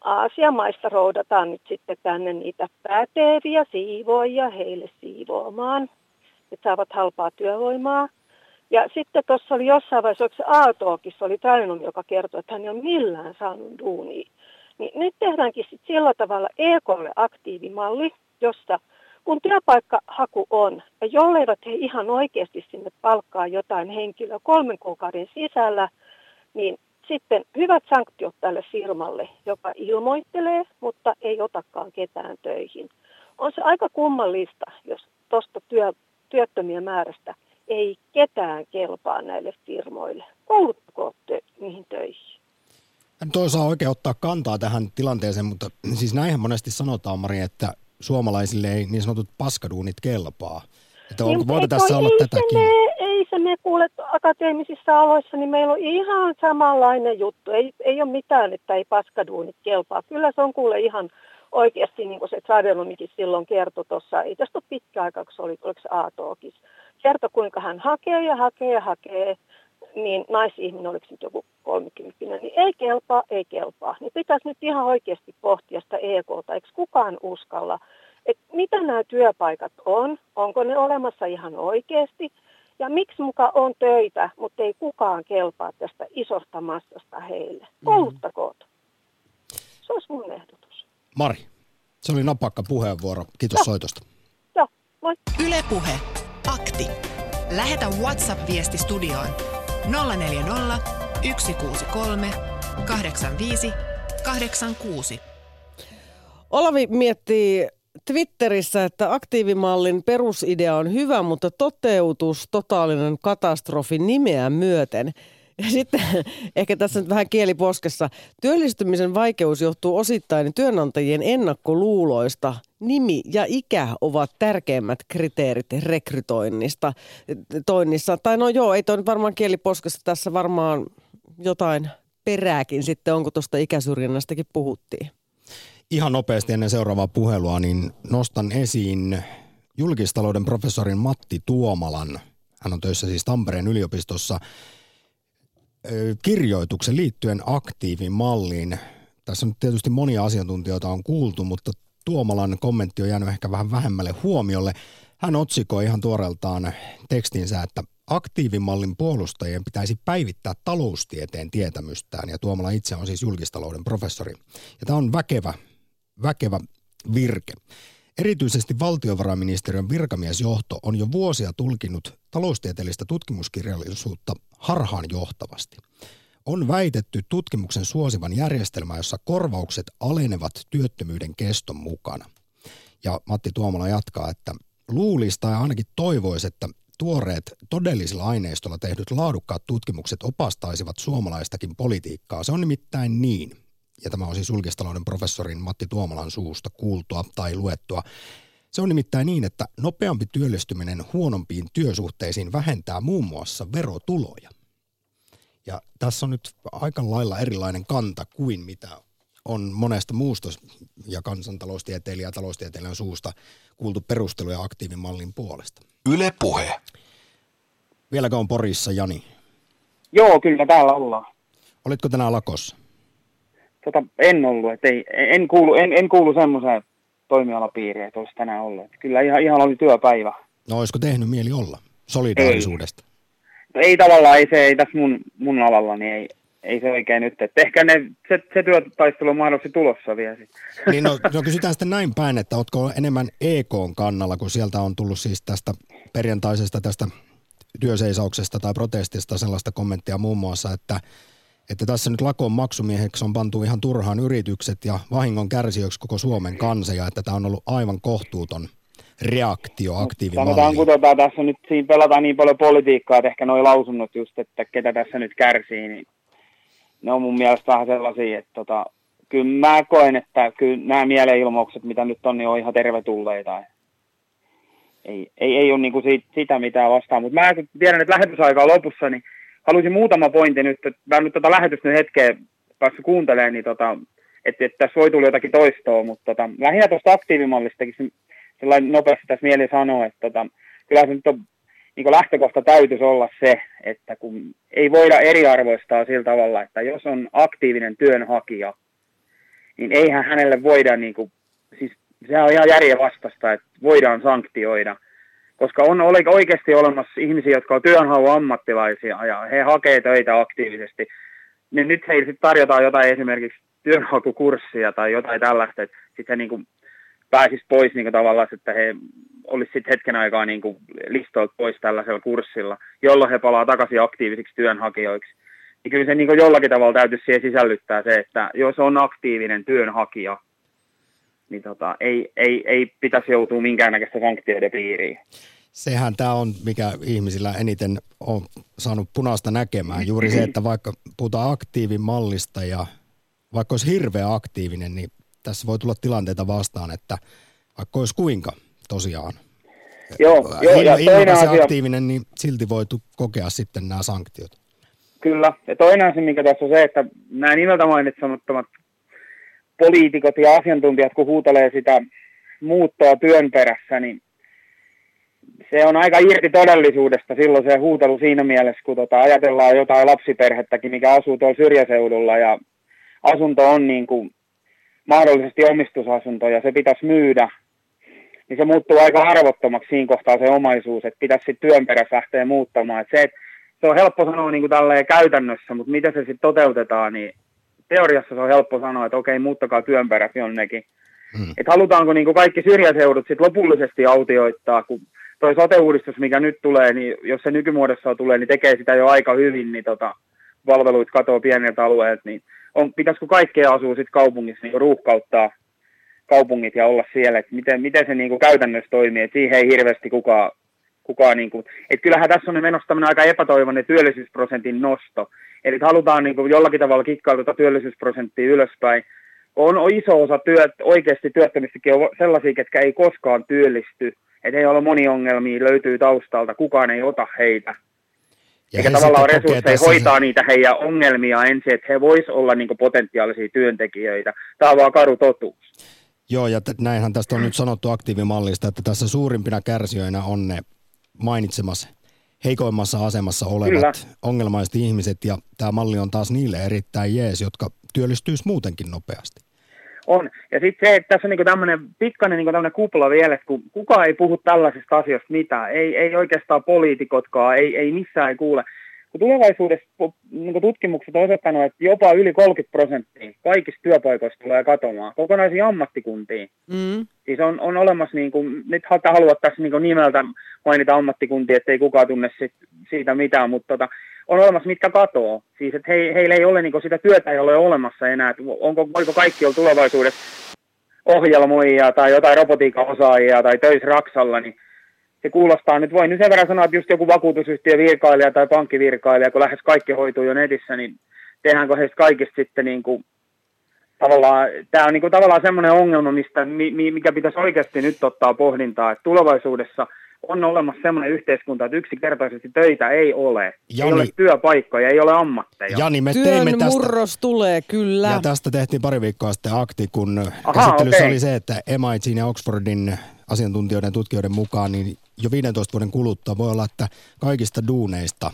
Aasiamaista roudataan nyt sitten tänne niitä päteviä siivoja heille siivoamaan, että saavat halpaa työvoimaa. Ja sitten tuossa oli jossain vaiheessa, onko se oli Tainom, joka kertoi, että hän ei ole millään saanut duunia. Niin nyt tehdäänkin sitten sillä tavalla EKlle aktiivimalli, josta – kun työpaikkahaku on, ja jolleivät he ihan oikeasti sinne palkkaa jotain henkilöä kolmen kuukauden sisällä, niin sitten hyvät sanktiot tälle firmalle, joka ilmoittelee, mutta ei otakaan ketään töihin. On se aika kummallista, jos tuosta työ, työttömien määrästä ei ketään kelpaa näille firmoille. Kouluttakoon niihin töihin. En toisaalta oikein ottaa kantaa tähän tilanteeseen, mutta siis näinhän monesti sanotaan, Mari, että suomalaisille ei niin sanotut paskaduunit kelpaa. Että onko, niin, voiko tässä olla tätäkin? Me, ei se me kuule akateemisissa aloissa, niin meillä on ihan samanlainen juttu. Ei, ei ole mitään, että ei paskaduunit kelpaa. Kyllä se on kuule ihan oikeasti, niin kuin se Tradelumikin silloin kertoi tuossa, ei tästä ole pitkä aika, kun se oli, oliko se A-talkis. Kertoi, kuinka hän hakee ja hakee ja hakee, niin naisihminen, oliko nyt joku 30, niin ei kelpaa, ei kelpaa. Niin pitäisi nyt ihan oikeasti pohtia sitä EKta, eikö kukaan uskalla, että mitä nämä työpaikat on, onko ne olemassa ihan oikeasti, ja miksi muka on töitä, mutta ei kukaan kelpaa tästä isosta massasta heille. Mm. Kouluttakoot. Se olisi mun ehdotus. Mari, se oli napakka puheenvuoro. Kiitos Joo. soitosta. Joo, moi. Yle Puhe. Akti. Lähetä WhatsApp-viesti studioon 040 163 85 86. Olavi miettii Twitterissä, että aktiivimallin perusidea on hyvä, mutta toteutus totaalinen katastrofi nimeä myöten. Ja sitten *laughs* ehkä tässä nyt vähän kieliposkessa. Työllistymisen vaikeus johtuu osittain työnantajien ennakkoluuloista. Nimi ja ikä ovat tärkeimmät kriteerit rekrytoinnista. Toinnissa. Tai no joo, ei toi nyt varmaan kieliposkessa tässä varmaan jotain perääkin sitten, onko tuosta ikäsyrjinnästäkin puhuttiin ihan nopeasti ennen seuraavaa puhelua, niin nostan esiin julkistalouden professorin Matti Tuomalan. Hän on töissä siis Tampereen yliopistossa kirjoituksen liittyen aktiivimalliin. Tässä on tietysti monia asiantuntijoita on kuultu, mutta Tuomalan kommentti on jäänyt ehkä vähän vähemmälle huomiolle. Hän otsikoi ihan tuoreeltaan tekstinsä, että aktiivimallin puolustajien pitäisi päivittää taloustieteen tietämystään, ja Tuomala itse on siis julkistalouden professori. Ja tämä on väkevä väkevä virke. Erityisesti valtiovarainministeriön virkamiesjohto on jo vuosia tulkinut taloustieteellistä tutkimuskirjallisuutta harhaanjohtavasti. On väitetty tutkimuksen suosivan järjestelmää, jossa korvaukset alenevat työttömyyden keston mukana. Ja Matti Tuomala jatkaa, että luulista ja ainakin toivoisi, että tuoreet todellisilla aineistolla tehdyt laadukkaat tutkimukset opastaisivat suomalaistakin politiikkaa. Se on nimittäin niin, ja tämä on siis julkistalouden professorin Matti Tuomalan suusta kuultua tai luettua. Se on nimittäin niin, että nopeampi työllistyminen huonompiin työsuhteisiin vähentää muun muassa verotuloja. Ja tässä on nyt aika lailla erilainen kanta kuin mitä on monesta muusta ja kansantaloustieteilijä ja taloustieteilijän suusta kuultu perusteluja aktiivimallin puolesta. Yle Puhe. Vieläkö on Porissa, Jani? Joo, kyllä täällä ollaan. Olitko tänään lakossa? tota, en ollut, että ei, en, kuulu, en, en kuulu semmoiseen toimialapiiriin, että olisi tänään ollut. Että kyllä ihan, ihan oli työpäivä. No olisiko tehnyt mieli olla solidaarisuudesta? Ei, tavallaan, ei se ei tässä mun, mun alalla, niin ei, ei se oikein nyt. Että ehkä ne, se, se työtaistelu on mahdollisesti tulossa vielä sitten. Niin no, no kysytään sitten näin päin, että oletko enemmän EK kannalla, kun sieltä on tullut siis tästä perjantaisesta tästä työseisauksesta tai protestista sellaista kommenttia muun muassa, että että tässä nyt lakon maksumieheksi on pantu ihan turhaan yritykset ja vahingon kärsijöksi koko Suomen kansa ja että tämä on ollut aivan kohtuuton reaktio aktiivimalliin. Sanotaan, tota, tässä nyt siinä pelataan niin paljon politiikkaa, että ehkä nuo lausunnot just, että ketä tässä nyt kärsii, niin ne on mun mielestä vähän sellaisia, että tota, kyllä mä koen, että kyllä nämä mielenilmaukset, mitä nyt on, niin on ihan tervetulleita. Ei, ei, ei ole niin kuin siitä, sitä mitään vastaan, mutta mä tiedän, että lähetysaika on lopussa, niin haluaisin muutama pointti nyt, että mä nyt tota lähetystä hetkeä päässyt kuuntelemaan, niin tota, että, että tässä voi tulla jotakin toistoa, mutta tota, lähinnä tuosta aktiivimallistakin sellainen nopeasti tässä mieli sanoa, että tota, kyllä se nyt on niin lähtökohta täytyisi olla se, että kun ei voida eriarvoistaa sillä tavalla, että jos on aktiivinen työnhakija, niin eihän hänelle voida, niin kuin, siis se on ihan järjenvastasta, että voidaan sanktioida koska on oikeasti olemassa ihmisiä, jotka on työnhaun ammattilaisia ja he hakee töitä aktiivisesti, niin nyt heille sitten tarjotaan jotain esimerkiksi työnhakukurssia tai jotain tällaista, että sitten he niin kuin pääsis pois niin kuin tavallaan, että he olisi sitten hetken aikaa niin kuin listoilta pois tällaisella kurssilla, jolloin he palaa takaisin aktiivisiksi työnhakijoiksi. niin kyllä se niin kuin jollakin tavalla täytyisi siihen sisällyttää se, että jos on aktiivinen työnhakija, niin tota, ei, ei, ei pitäisi joutua minkäännäköistä sanktioiden piiriin. Sehän tämä on, mikä ihmisillä eniten on saanut punaista näkemään. Juuri se, että vaikka puhutaan aktiivimallista ja vaikka olisi hirveä aktiivinen, niin tässä voi tulla tilanteita vastaan, että vaikka olisi kuinka tosiaan Joo, joo ja toinen asia, aktiivinen, niin silti voi kokea sitten nämä sanktiot. Kyllä, ja toinen asia, mikä tässä on se, että nämä nimeltä mainitsemattomat poliitikot ja asiantuntijat, kun huutelee sitä muuttoa työn perässä, niin se on aika irti todellisuudesta silloin se huutelu siinä mielessä, kun tota, ajatellaan jotain lapsiperhettäkin, mikä asuu tuolla syrjäseudulla ja asunto on niin kuin mahdollisesti omistusasunto ja se pitäisi myydä, niin se muuttuu aika arvottomaksi siinä kohtaa se omaisuus, että pitäisi sitten työn perässä lähteä muuttamaan. Et se, et, se on helppo sanoa niin kuin käytännössä, mutta miten se sitten toteutetaan, niin teoriassa se on helppo sanoa, että okei, muuttakaa työn perässä jonnekin. Hmm. Että halutaanko niin kuin kaikki syrjäseudut sitten lopullisesti autioittaa, kun toi sote-uudistus, mikä nyt tulee, niin jos se nykymuodossa tulee, niin tekee sitä jo aika hyvin, niin tota, palveluit katoaa pieniltä alueilta, niin on, pitäisikö kaikkea asua sitten kaupungissa niin ruuhkauttaa kaupungit ja olla siellä, että miten, miten se niin kuin käytännössä toimii, että siihen ei hirveästi kukaan, kukaan niin kuin, että kyllähän tässä on menossa tämmöinen aika epätoivoinen työllisyysprosentin nosto, eli halutaan niin kuin jollakin tavalla kikkailla tuota työllisyysprosenttia ylöspäin, on, on iso osa työt, oikeasti työttömistäkin on sellaisia, ketkä ei koskaan työllisty, että ei ole moni ongelmia, löytyy taustalta, kukaan ei ota heitä. Ja Eikä tavallaan resursseja hoitaa se... niitä heidän ongelmia ensin, että he vois olla niin potentiaalisia työntekijöitä. Tämä on vaan karu totuus. Joo, ja t- näinhän tästä on nyt sanottu aktiivimallista, että tässä suurimpina kärsijöinä on ne mainitsemassa heikoimmassa asemassa olevat Kyllä. ongelmaiset ihmiset, ja tämä malli on taas niille erittäin jees, jotka työllistyisi muutenkin nopeasti. On. Ja sitten se, että tässä on niinku tämmöinen pikkainen niinku kupla vielä, että kun kukaan ei puhu tällaisista asioista mitään, ei, ei oikeastaan poliitikotkaan, ei, ei missään ei kuule. Kun tulevaisuudessa niin tutkimukset on osoittanut, että jopa yli 30 prosenttia kaikista työpaikoista tulee katomaan, kokonaisia ammattikuntia. Mm. Siis on, on olemassa, niin kuin, nyt haluat tässä niin nimeltä mainita ammattikuntia, ettei kukaan tunne sit, siitä mitään, mutta tota, on olemassa, mitkä katoo. Siis että he, heillä ei ole niin sitä työtä, ei ole olemassa enää. Että onko, voiko kaikki olla tulevaisuudessa ohjelmoijia tai jotain robotiikan osaajia tai töissä Raksalla, niin se kuulostaa nyt, voin nyt sen verran sanoa, että just joku vakuutusyhtiö virkailija tai pankkivirkailija, kun lähes kaikki hoituu jo netissä, niin tehdäänkö heistä kaikista sitten niin kuin, tavallaan, tämä on niin kuin tavallaan semmoinen ongelma, mistä, mikä pitäisi oikeasti nyt ottaa pohdintaa, että tulevaisuudessa on olemassa semmoinen yhteiskunta, että yksinkertaisesti töitä ei ole. Jani, ei ole työpaikkoja, ei ole ammatteja. Jani, me Työn teimme tästä, murros tulee, kyllä. Ja tästä tehtiin pari viikkoa sitten akti, kun Aha, käsittelyssä okay. oli se, että MITin ja Oxfordin asiantuntijoiden ja tutkijoiden mukaan, niin jo 15 vuoden kuluttua voi olla, että kaikista duuneista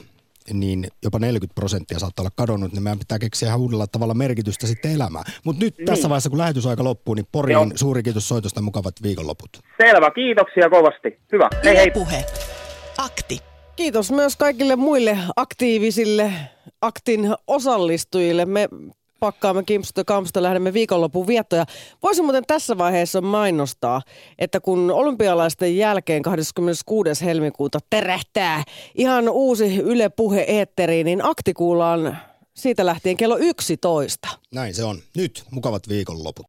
niin jopa 40 prosenttia saattaa olla kadonnut, niin meidän pitää keksiä ihan uudella tavalla merkitystä sitten elämään. Mutta nyt niin. tässä vaiheessa, kun lähetysaika loppuu, niin Poriin Joo. suuri kiitos soitosta mukavat viikonloput. Selvä, kiitoksia kovasti. Hyvä, hei hei. Puhe. Akti. Kiitos myös kaikille muille aktiivisille aktin osallistujille. Me pakkaamme Kimpsusta Kampsusta, lähdemme viikonlopun viettoja. Voisin muuten tässä vaiheessa mainostaa, että kun olympialaisten jälkeen 26. helmikuuta terähtää ihan uusi Yle Puhe eetteriin, niin akti kuullaan siitä lähtien kello 11. Näin se on. Nyt mukavat viikonloput.